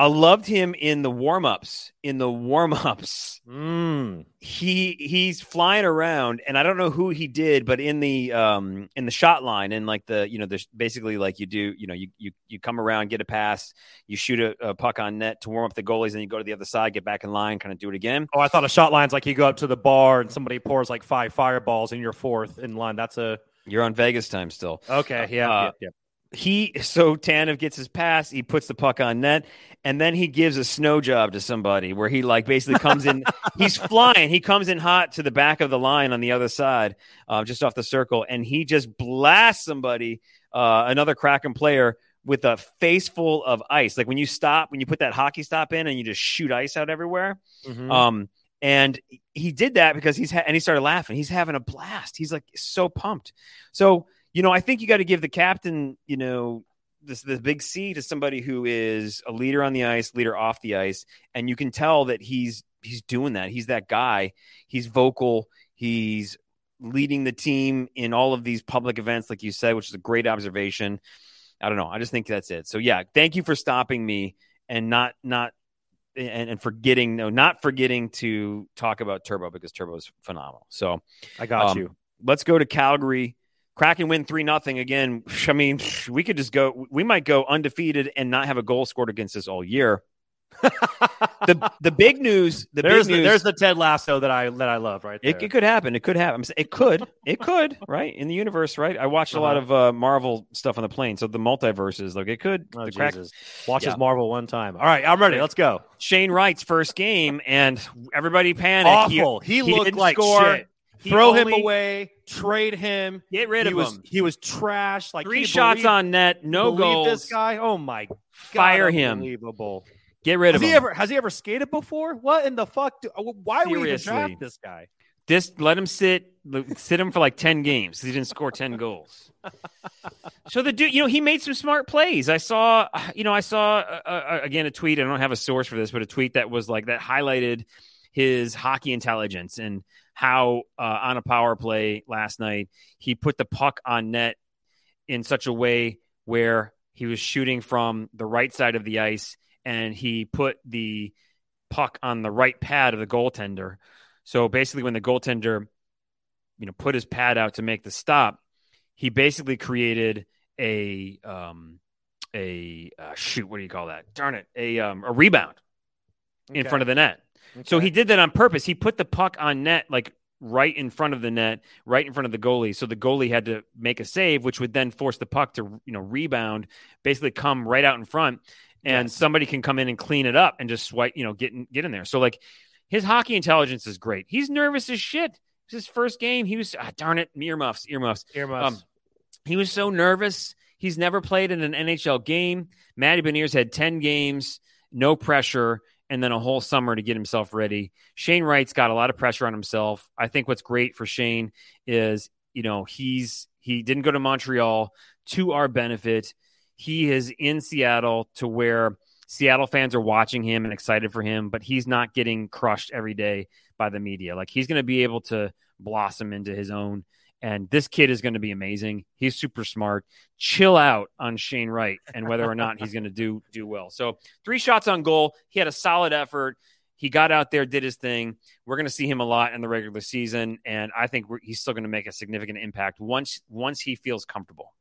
I loved him in the warm ups. In the warm ups, mm. he he's flying around, and I don't know who he did, but in the um in the shot line, and like the you know the basically like you do, you know you you you come around, get a pass, you shoot a, a puck on net to warm up the goalies, and you go to the other side, get back in line, kind of do it again. Oh, I thought a shot line's like you go up to the bar and somebody pours like five fireballs, and you're fourth in line. That's a you're on Vegas time still. Okay, yeah, uh, yeah, yeah he so Tanev gets his pass, he puts the puck on net, and then he gives a snow job to somebody where he like basically comes in. he's flying, he comes in hot to the back of the line on the other side, uh, just off the circle, and he just blasts somebody, uh, another Kraken player, with a face full of ice. Like when you stop, when you put that hockey stop in and you just shoot ice out everywhere. Mhm. Um, and he did that because he's ha- and he started laughing. He's having a blast. He's like so pumped. So you know, I think you got to give the captain, you know, this the big C to somebody who is a leader on the ice, leader off the ice, and you can tell that he's he's doing that. He's that guy. He's vocal. He's leading the team in all of these public events, like you said, which is a great observation. I don't know. I just think that's it. So yeah, thank you for stopping me and not not and, and forgetting no not forgetting to talk about Turbo because Turbo is phenomenal. So I got um, you. let's go to Calgary. Kraken win three nothing again. I mean, we could just go. We might go undefeated and not have a goal scored against us all year. the the big news. The there's big the, news. there's the Ted Lasso that I that I love right there. It, it could happen. It could happen. It could. It could. Right in the universe. Right. I watched a lot Uh-huh. of uh, Marvel stuff on the plane, so the multiverses. Like it could. oh, the crack- Jesus. Watch Yeah. Marvel one time. All right, I'm ready. Let's go. Shane Wright's first game, and everybody panicked. Awful. He, he looked like score. shit. he Throw him away. Trade him. Get rid he of was him. he was trash. Like Three shots believe- on net, no goals. This guy. Oh my God, Fire him. Unbelievable. Get rid Has of he him. ever has he ever skated before? What in the fuck? Do, why would we even Seriously. draft this guy? Just let him sit, sit him for like ten games. He didn't score ten goals. so the dude, you know, he made some smart plays. I saw, you know, I saw uh, uh, again a tweet. I don't have a source for this, but a tweet that was like that highlighted his hockey intelligence and how uh, on a power play last night he put the puck on net in such a way where he was shooting from the right side of the ice and he put the puck on the right pad of the goaltender. So basically, when the goaltender, you know, put his pad out to make the stop, he basically created a um, a uh, shoot. What do you call that? Darn it! A um, a rebound in front of the net. So he did that on purpose. He put the puck on net, like right in front of the net, right in front of the goalie. So the goalie had to make a save, which would then force the puck to, you know, rebound, basically come right out in front, and Yes. somebody can come in and clean it up and just swipe, you know, get in, get in there. So like his hockey intelligence is great. He's nervous as shit. It's his first game. He was ah, darn it, earmuffs, earmuffs. earmuffs. Um, He was so nervous. He's never played in an NHL game. Matty Beniers had 10 games, no pressure, and then a whole summer to get himself ready. Shane Wright's got a lot of pressure on himself. I think what's great for Shane is, you know, he's he didn't go to Montreal to our benefit. He is in Seattle to where Seattle fans are watching him and excited for him, but he's not getting crushed every day by the media. Like he's going to be able to blossom into his own. And this kid is going to be amazing. He's super smart. Chill out on Shane Wright and whether or not he's going to do do well. So three shots on goal. He had a solid effort. He got out there, did his thing. We're going to see him a lot in the regular season, and I think he's still going to make a significant impact once once he feels comfortable.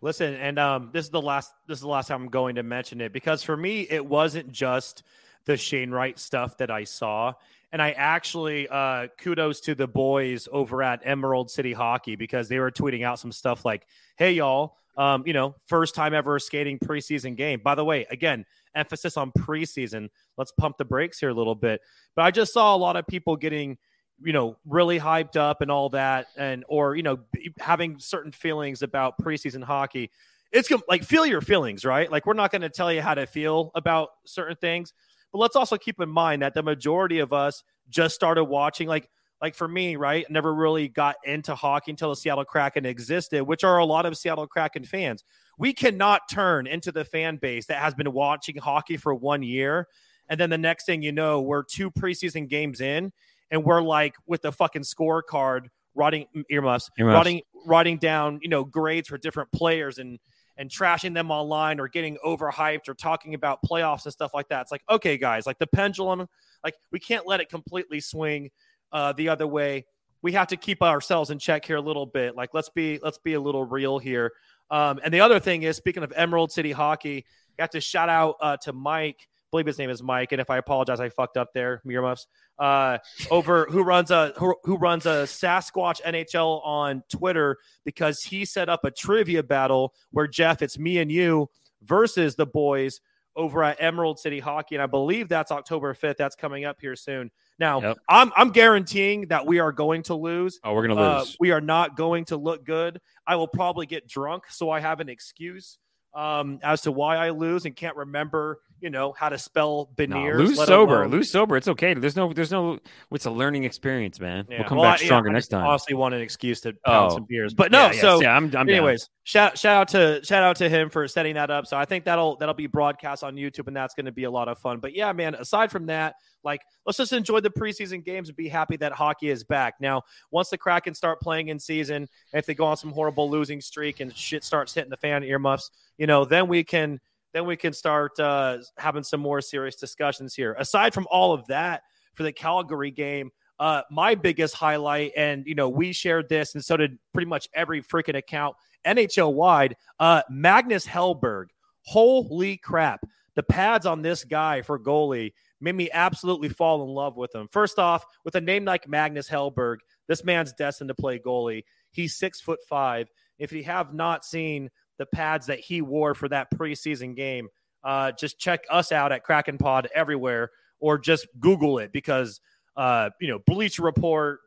Listen, and um, this is the last. This is the last time I'm going to mention it because for me, it wasn't just the Shane Wright stuff that I saw, and I actually uh, kudos to the boys over at Emerald City Hockey because they were tweeting out some stuff like, "Hey y'all, um, you know, first time ever skating preseason game." By the way, again, emphasis on preseason. Let's pump the brakes here a little bit. But I just saw a lot of people getting you know really hyped up and all that and or you know having certain feelings about preseason hockey it's like feel your feelings right like we're not going to tell you how to feel about certain things but let's also keep in mind that the majority of us just started watching like like for me right never really got into hockey until the Seattle Kraken existed which are a lot of Seattle Kraken fans we cannot turn into the fan base that has been watching hockey for one year and then the next thing you know we're two preseason games in and we're like with the fucking scorecard writing earmuffs, Earmuffs. writing writing down you know grades for different players and and trashing them online or getting overhyped or talking about playoffs and stuff like that. It's like okay, guys, like the pendulum, like we can't let it completely swing uh, the other way. We have to keep ourselves in check here a little bit. Like let's be let's be a little real here. Um, and the other thing is, speaking of Emerald City Hockey, have to shout out uh, to Mike. Believe his name is Mike, and if I apologize, I fucked up there, Earmuffs uh, over who runs a who, who runs a Sasquatch NHL on Twitter because he set up a trivia battle where Jeff, it's me and you versus the boys over at Emerald City Hockey, and I believe that's October fifth. That's coming up here soon. Now, Yep. I'm I'm guaranteeing that we are going to lose. Oh, we're gonna Uh, lose. we are not going to look good. I will probably get drunk, so I have an excuse. um, as to why I lose and can't remember, you know, how to spell Beniers. No, lose sober. alone- Lose sober. It's okay. There's no. There's no. It's a learning experience, man. Yeah, We'll come well, back I- yeah, stronger I next time. Honestly, want an excuse to pound Oh. some beers, but no. Yeah, yeah, so, yeah, I'm, I'm down. anyways, shout shout out to shout out to him for setting that up. So I think that'll that'll be broadcast on YouTube, and that's going to be a lot of fun. But yeah, man. Aside from that, like let's just enjoy the preseason games and be happy that hockey is back. Now, once the Kraken start playing in season, if they go on some horrible losing streak and shit starts hitting the fan earmuffs, you know, then we can then we can start uh, having some more serious discussions here. Aside from all of that, for the Calgary game, uh, my biggest highlight, and you know, we shared this, and so did pretty much every freaking account NHL wide. Uh, Magnus Hellberg, holy crap! The pads on this guy for goalie made me absolutely fall in love with him. First off, with a name like Magnus Hellberg, this man's destined to play goalie. He's six foot five. If you have not seen the pads that he wore for that preseason game, uh, just check us out at Kraken Pod everywhere, or just Google it because uh, you know Bleacher Report,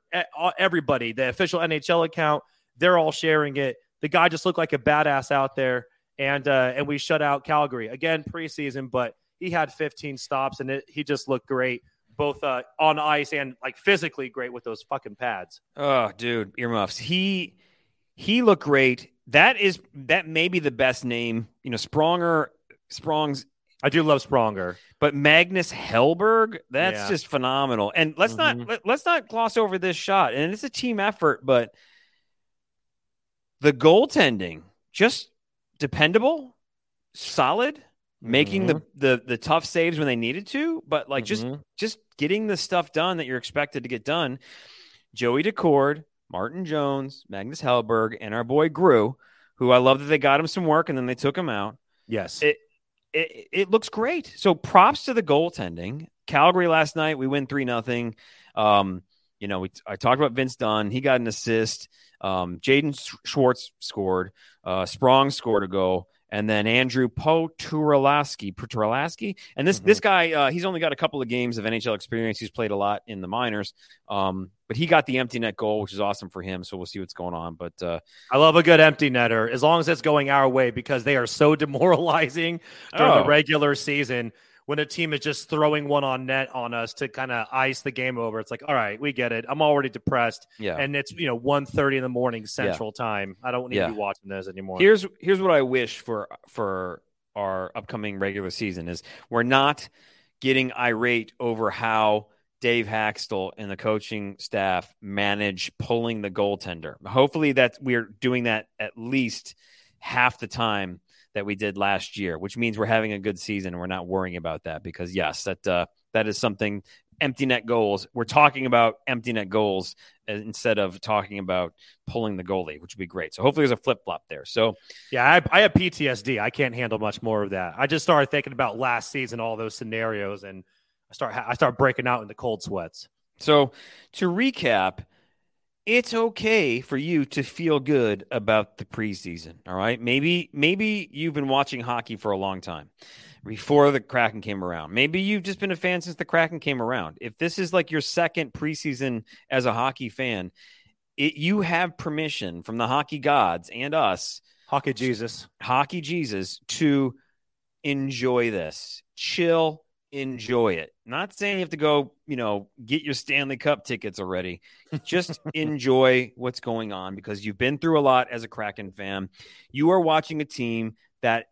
everybody, the official NHL account, they're all sharing it. The guy just looked like a badass out there, and uh, and we shut out Calgary again preseason, but he had 15 stops and it, he just looked great, both uh, on ice and like physically great with those fucking pads. Oh, dude, earmuffs. He he looked great. That is that may be the best name. You know, Spronger, Sprong's, I do love Spronger. but Magnus Hellberg. That's Yeah. just phenomenal. And let's Mhm. not let, let's not gloss over this shot. And it's a team effort, but the goaltending just dependable, solid, making the, the the tough saves when they needed to, but like just Mhm. just getting the stuff done that you're expected to get done. Joey Daccord, Martin Jones, Magnus Hellberg, and our boy Grew, who I love that they got him some work and then they took him out. yes, It it, it looks great. So props to the goaltending. Calgary last night, we win three nothing. Um, you know, we, I talked about Vince Dunn. He got an assist. Um, Jaden Schwartz scored. Uh, Sprong scored a goal. And then Andrew Poturalski, Poturalski, and this Mhm. this guy, uh, he's only got a couple of games of NHL experience. He's played a lot in the minors, um, but he got the empty net goal, which is awesome for him. So we'll see what's going on. But uh, I love a good empty netter as long as it's going our way because they are so demoralizing during Oh. the regular season when a team is just throwing one on net on us to kind of ice the game over. It's like, all right, we get it. I'm already depressed, yeah, and it's you know 1.30 in the morning Central Time. I don't need Yeah. to be watching this anymore. Here's here's what I wish for for our upcoming regular season is we're not getting irate over how Dave Hakstol and the coaching staff manage pulling the goaltender. Hopefully that we're doing that at least half the time that we did last year, which means we're having a good season and we're not worrying about that because yes, that uh, that is something empty net goals. We're talking about empty net goals uh, instead of talking about pulling the goalie, which would be great. So hopefully there's a flip flop there. So Yeah, I, I have PTSD. I can't handle much more of that. I just started thinking about last season, all those scenarios, and I start I start breaking out into cold sweats. So, to recap, it's okay for you to feel good about the preseason. All right. Maybe, maybe you've been watching hockey for a long time before the Kraken came around. Maybe you've just been a fan since the Kraken came around. If this is like your second preseason as a hockey fan, it, you have permission from the hockey gods and us, Hockey Jesus. hockey Jesus, to enjoy this. Chill, enjoy it. Not saying you have to go, you know, get your Stanley Cup tickets already. Just enjoy what's going on because you've been through a lot as a Kraken fan. You are watching a team that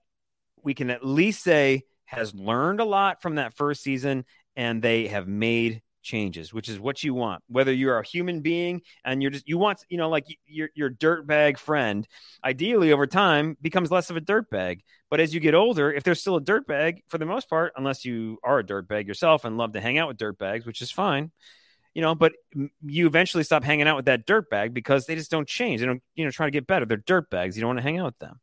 we can at least say has learned a lot from that first season and they have made changes, which is what you want. Whether you're a human being and you're just you want, you know, like your your dirtbag friend, ideally over time becomes less of a dirtbag. But as you get older, if there's still a dirtbag, for the most part, unless you are a dirtbag yourself and love to hang out with dirtbags, which is fine, you know, but you eventually stop hanging out with that dirtbag because they just don't change. They don't, you know, try to get better. They're dirtbags. You don't want to hang out with them.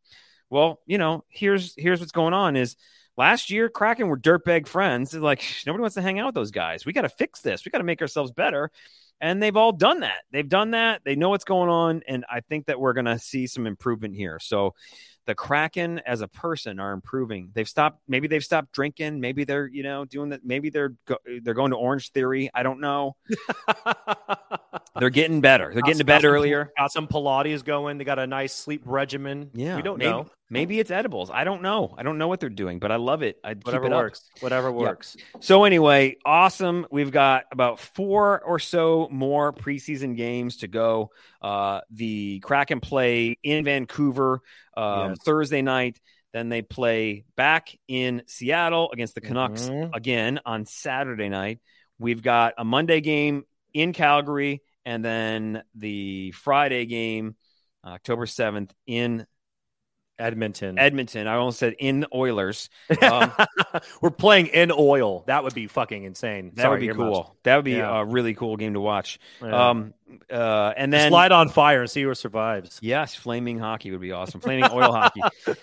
Well, you know, here's here's what's going on is last year Kraken were dirtbag friends. It's like nobody wants to hang out with those guys. We got to fix this. We got to make ourselves better. And they've all done that. They've done that. They know what's going on. And I think that we're going to see some improvement here. So the Kraken as a person are improving. They've stopped. Maybe they've stopped drinking. Maybe they're you know doing that. Maybe they're go, they're going to Orange Theory. I don't know. They're getting better. They're getting to bed earlier. Got some Pilates going. They got a nice sleep regimen. Yeah, we don't maybe, know. Maybe it's edibles. I don't know. I don't know what they're doing, but I love it. I Whatever works. Whatever works. So anyway, awesome. We've got about four or so more preseason games to go. Uh, the Kraken play in Vancouver um, yes. Thursday night. Then they play back in Seattle against the Canucks mm-hmm. again on Saturday night. We've got a Monday game in Calgary, and then the Friday game, October 7th, in Edmonton. Edmonton. I almost said in Oilers. Um, We're playing in oil. That would be fucking insane. That Sorry, would be cool. That would be yeah. a really cool game to watch. Yeah. Um, uh, and then Just light on fire and see who survives. Yes, flaming hockey would be awesome. Flaming oil hockey.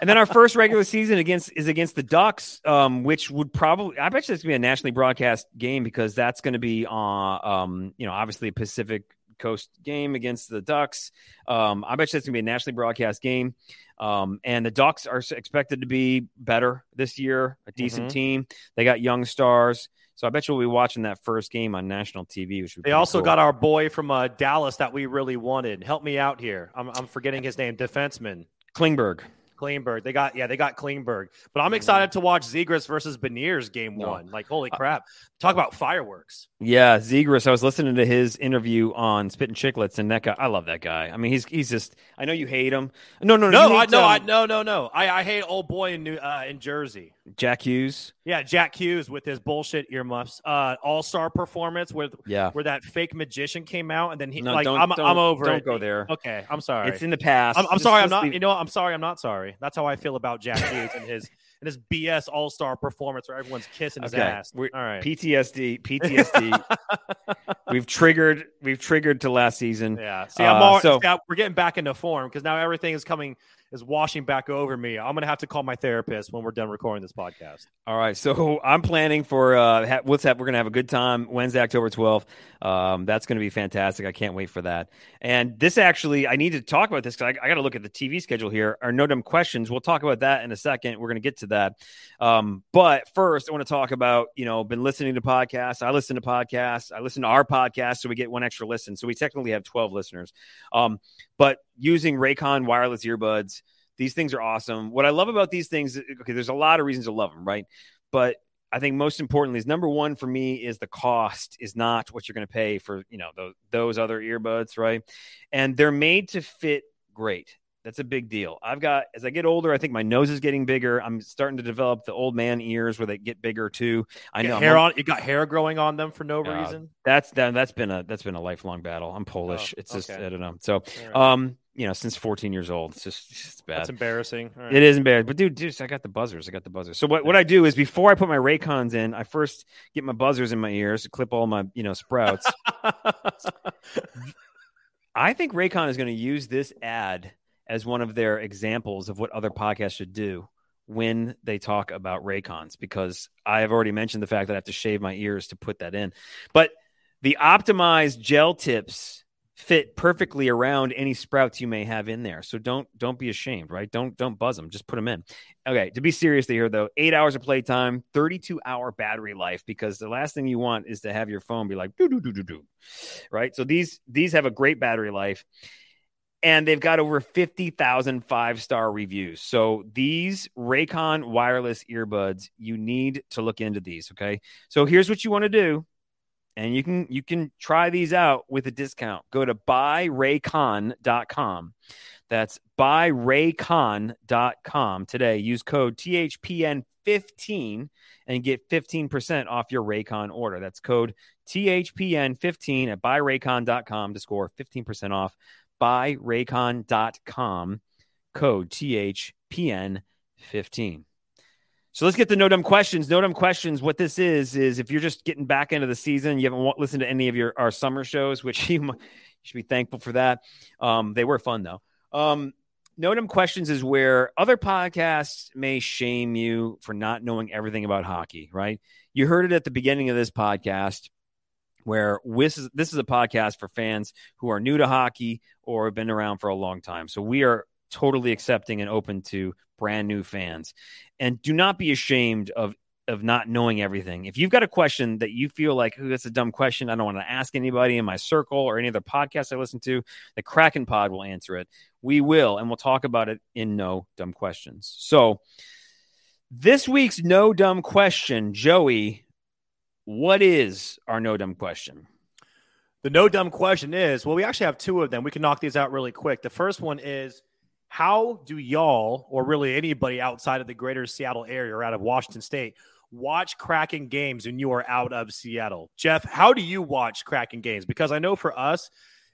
And then our first regular season against is against the Ducks, um, which would probably I bet you it's gonna be a nationally broadcast game because that's going to be on, uh, um, you know, obviously Pacific Coast game against the Ducks. Um, I bet you that's going to be a nationally broadcast game. Um, and the Ducks are expected to be better this year, a decent mm-hmm. team. They got young stars. So I bet you we'll be watching that first game on national TV. Which they also cool. got our boy from uh, Dallas that we really wanted. Help me out here. I'm, I'm forgetting his name. Defenseman Klingberg. Klingberg. They got yeah, they got Klingberg. But I'm excited to watch Zegras versus Beniers game no. one. Like holy uh, crap! Talk about fireworks. Yeah, Zegras. I was listening to his interview on Spittin' Chicklets, and that guy. I love that guy. I mean, he's he's just. I know you hate him. No, no, no. No, I, no, I, no, no, no. I, I hate old boy in New uh, in Jersey. Jack Hughes. Yeah, Jack Hughes with his bullshit earmuffs. Uh, All star performance with yeah, where that fake magician came out, and then he no, like I'm I'm over. Don't it. go there. Okay, I'm sorry. It's in the past. I'm, I'm sorry. I'm not. Leave. You know, what? I'm sorry. I'm not sorry. That's how I feel about Jack Hughes and his and his BS All Star performance where everyone's kissing his okay. ass. We're, All right, PTSD. PTSD. we've triggered. We've triggered to last season. Yeah. See, I'm uh, all, so got, we're getting back into form because now everything is coming is washing back over me. I'm gonna have to call my therapist when we're done recording this podcast. All right, so I'm planning for uh, ha- what's that? We're gonna have a good time Wednesday, October 12th. Um, that's gonna be fantastic. I can't wait for that. And this actually, I need to talk about this because I, I got to look at the TV schedule here. Our no dumb questions. We'll talk about that in a second. We're gonna get to that. Um, but first, I want to talk about you know been listening to podcasts. I listen to podcasts. I listen to our podcast, so we get one extra listen. So we technically have 12 listeners. Um, but using Raycon wireless earbuds. These things are awesome. What I love about these things, okay, there's a lot of reasons to love them, right? But I think most importantly is number one for me is the cost is not what you're going to pay for, you know, those, those other earbuds, right? And they're made to fit great. That's a big deal. I've got as I get older, I think my nose is getting bigger. I'm starting to develop the old man ears where they get bigger too. I know hair on. You got hair growing on them for no uh, reason. That's that, that's been a that's been a lifelong battle. I'm Polish. Oh, it's just. I don't know. So, um, you know, since 14 years old. It's just it's bad. That's embarrassing. Right. It is embarrassing. But dude, dude, I got the buzzers. I got the buzzers. So what, what I do is before I put my Raycons in, I first get my buzzers in my ears clip all my, you know, sprouts. I think Raycon is going to use this ad as one of their examples of what other podcasts should do when they talk about Raycons, because I have already mentioned the fact that I have to shave my ears to put that in. But the optimized gel tips fit perfectly around any sprouts you may have in there. So don't don't be ashamed, right? Don't don't buzz them. Just put them in. Okay, to be serious here though, eight hours of playtime, 32 hour battery life, because the last thing you want is to have your phone be like do do do do do. Right. So these these have a great battery life and they've got over 50,000 five star reviews. So these Raycon wireless earbuds, you need to look into these. Okay. So here's what you want to do. And you can you can try these out with a discount. Go to buyraycon.com. That's buyraycon.com today. Use code THPN15 and get 15% off your Raycon order. That's code THPN15 at buyraycon.com to score 15% off buyraycon.com, code THPN15. So let's get the no dumb questions. No dumb questions. What this is is if you're just getting back into the season, you haven't listened to any of your our summer shows, which you, you should be thankful for that. Um, they were fun though. Um, no dumb questions is where other podcasts may shame you for not knowing everything about hockey. Right? You heard it at the beginning of this podcast where this is this is a podcast for fans who are new to hockey or have been around for a long time. So we are totally accepting and open to brand new fans. And do not be ashamed of of not knowing everything. If you've got a question that you feel like, oh, that's a dumb question, I don't want to ask anybody in my circle or any other podcast I listen to, the Kraken Pod will answer it We will, and we'll talk about it in no dumb questions. So, this week's no dumb question, Joey, what is our no dumb question? The no dumb question is well, we actually have two of them. We can knock these out really quick. The first one is how do y'all, or really anybody outside of the greater Seattle area or out of Washington State, watch Kraken games when you are out of Seattle? Jeff, how do you watch Kraken games? Because I know for us,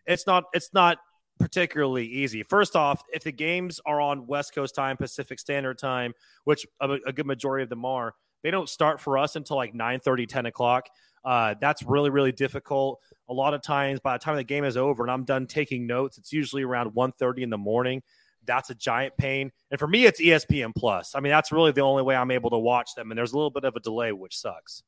it's not it's not particularly easy. First off, if the games are on West Coast time, Pacific Standard Time, which a, a good majority of them are, they don't start for us until like 9 30, 10 o'clock. Uh, that's really, really difficult. A lot of times by the time the game is over and I'm done taking notes, it's usually around 1 30 in the morning. That's a giant pain. And for me, it's ESPN Plus. I mean, that's really the only way I'm able to watch them. And there's a little bit of a delay, which sucks.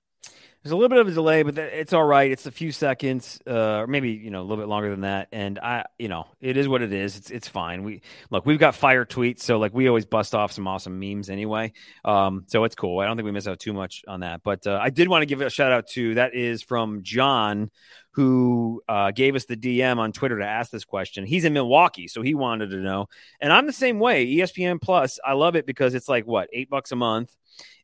There's a little bit of a delay, but it's all right. It's a few seconds, uh, or maybe you know a little bit longer than that. And I, you know, it is what it is. It's it's fine. We look, we've got fire tweets, so like we always bust off some awesome memes anyway. Um, so it's cool. I don't think we miss out too much on that. But uh, I did want to give a shout out to that is from John, who uh, gave us the DM on Twitter to ask this question. He's in Milwaukee, so he wanted to know. And I'm the same way. ESPN Plus, I love it because it's like what eight bucks a month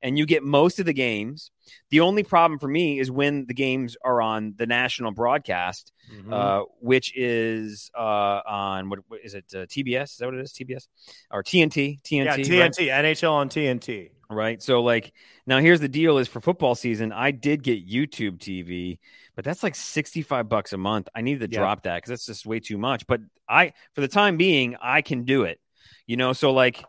and you get most of the games. The only problem for me is when the games are on the national broadcast, mm-hmm. uh, which is uh, on what, what is it? Uh, TBS? Is that what it is? TBS or TNT? TNT? Yeah, TNT. Right? NHL on TNT. Right. So like now, here's the deal: is for football season, I did get YouTube TV, but that's like sixty five bucks a month. I need to yeah. drop that because that's just way too much. But I, for the time being, I can do it. You know, so like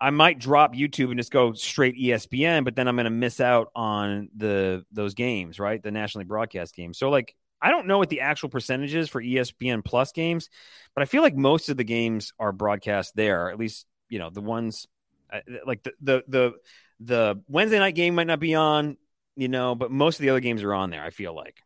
I might drop YouTube and just go straight ESPN, but then I'm going to miss out on the those games, right? The nationally broadcast games. So like I don't know what the actual percentage is for ESPN Plus games, but I feel like most of the games are broadcast there. At least you know the ones uh, like the the the the Wednesday night game might not be on, you know, but most of the other games are on there. I feel like.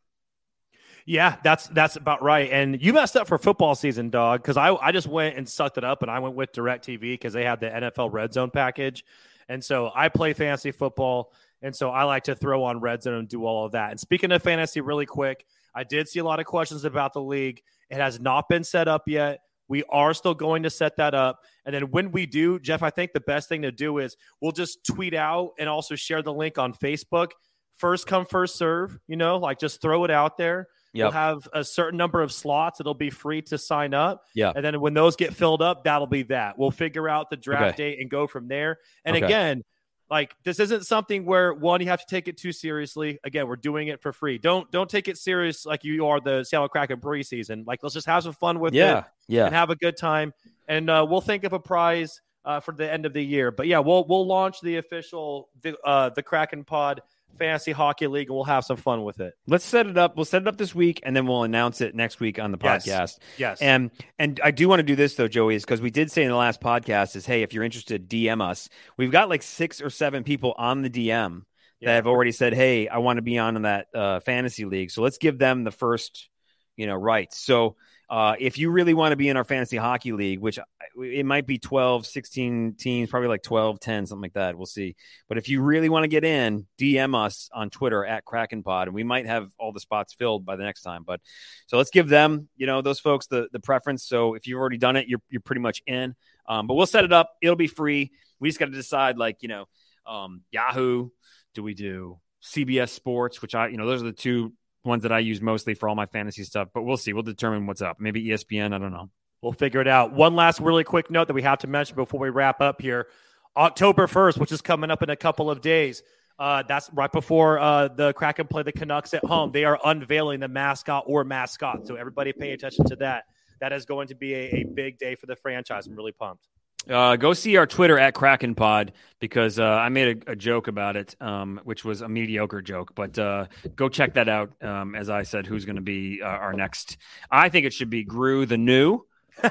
Yeah, that's that's about right. And you messed up for football season, dog, because I, I just went and sucked it up and I went with DirecTV because they had the NFL Red Zone package. And so I play fantasy football. And so I like to throw on Red Zone and do all of that. And speaking of fantasy, really quick, I did see a lot of questions about the league. It has not been set up yet. We are still going to set that up. And then when we do, Jeff, I think the best thing to do is we'll just tweet out and also share the link on Facebook. First come, first serve, you know, like just throw it out there. Yep. We'll have a certain number of slots. It'll be free to sign up. Yeah. And then when those get filled up, that'll be that. We'll figure out the draft okay. date and go from there. And okay. again, like this isn't something where one you have to take it too seriously. Again, we're doing it for free. Don't don't take it serious like you are the Seattle Kraken preseason. Like let's just have some fun with yeah. it. Yeah. And have a good time. And uh, we'll think of a prize uh, for the end of the year. But yeah, we'll we'll launch the official the uh, the Kraken Pod fantasy hockey league and we'll have some fun with it. Let's set it up. We'll set it up this week and then we'll announce it next week on the podcast. Yes. yes. And and I do want to do this though, Joey, is because we did say in the last podcast is hey, if you're interested, DM us. We've got like six or seven people on the DM yeah. that have already said, Hey, I want to be on in that uh, fantasy league. So let's give them the first, you know, rights. So uh, if you really want to be in our fantasy hockey league, which it might be 12, 16 teams, probably like 12, 10, something like that. We'll see. But if you really want to get in, DM us on Twitter at KrakenPod, and we might have all the spots filled by the next time. But so let's give them, you know, those folks the, the preference. So if you've already done it, you're, you're pretty much in. Um, but we'll set it up. It'll be free. We just got to decide, like, you know, um, Yahoo, do we do CBS Sports, which I, you know, those are the two ones that I use mostly for all my fantasy stuff. But we'll see. We'll determine what's up. Maybe ESPN. I don't know. We'll figure it out. One last really quick note that we have to mention before we wrap up here. October 1st, which is coming up in a couple of days. Uh, that's right before uh, the Kraken play the Canucks at home. They are unveiling the mascot or mascot. So everybody pay attention to that. That is going to be a, a big day for the franchise. I'm really pumped. Uh, go see our Twitter at Kraken Pod because uh, I made a, a, joke about it, um, which was a mediocre joke. But uh, go check that out. Um, as I said, who's going to be uh, our next? I think it should be Gru the New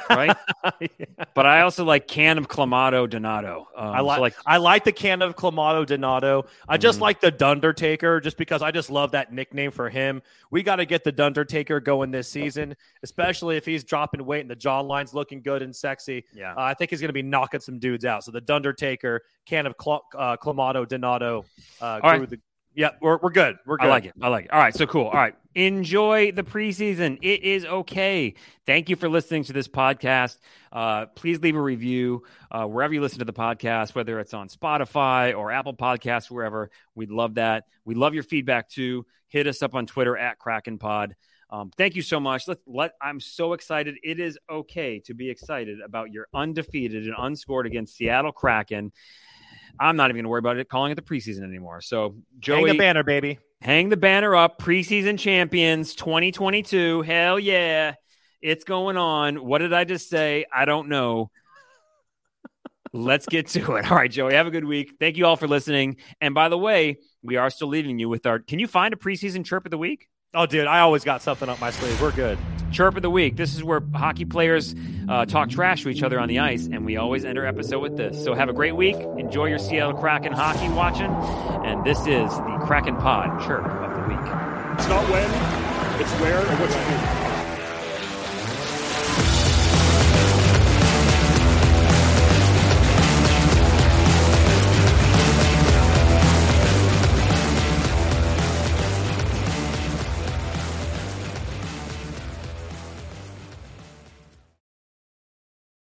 right? yeah. But I also like can of Clamato Donato. Um, I like, so like I like the can of Clamato Donato. I just mm. like the Dundertaker just because I just love that nickname for him. We got to get the Dundertaker going this season, especially if he's dropping weight and the jawline's looking good and sexy. Yeah, uh, I think he's going to be knocking some dudes out. So the Dundertaker, can of Cl- uh, Clamato Donato. Uh, All right. The, yeah, we're, we're good. We're good. I like it. I like it. All right. So cool. All right. Enjoy the preseason. It is okay. Thank you for listening to this podcast. Uh, please leave a review uh, wherever you listen to the podcast, whether it's on Spotify or Apple Podcasts, wherever. We'd love that. We love your feedback too. Hit us up on Twitter at Kraken Pod. Um, thank you so much. Let, let I'm so excited. It is okay to be excited about your undefeated and unscored against Seattle Kraken. I'm not even going to worry about it calling it the preseason anymore. So Joey, hang the banner, baby. Hang the banner up. Preseason champions 2022. Hell yeah, it's going on. What did I just say? I don't know. Let's get to it. All right, Joey, have a good week. Thank you all for listening. And by the way, we are still leaving you with our. Can you find a preseason chirp of the week? Oh, dude, I always got something up my sleeve. We're good. Chirp of the week. This is where hockey players uh, talk trash to each other on the ice, and we always end our episode with this. So have a great week. Enjoy your Seattle Kraken hockey watching. And this is the Kraken Pod Chirp of the Week. It's not when, it's where, and what you do.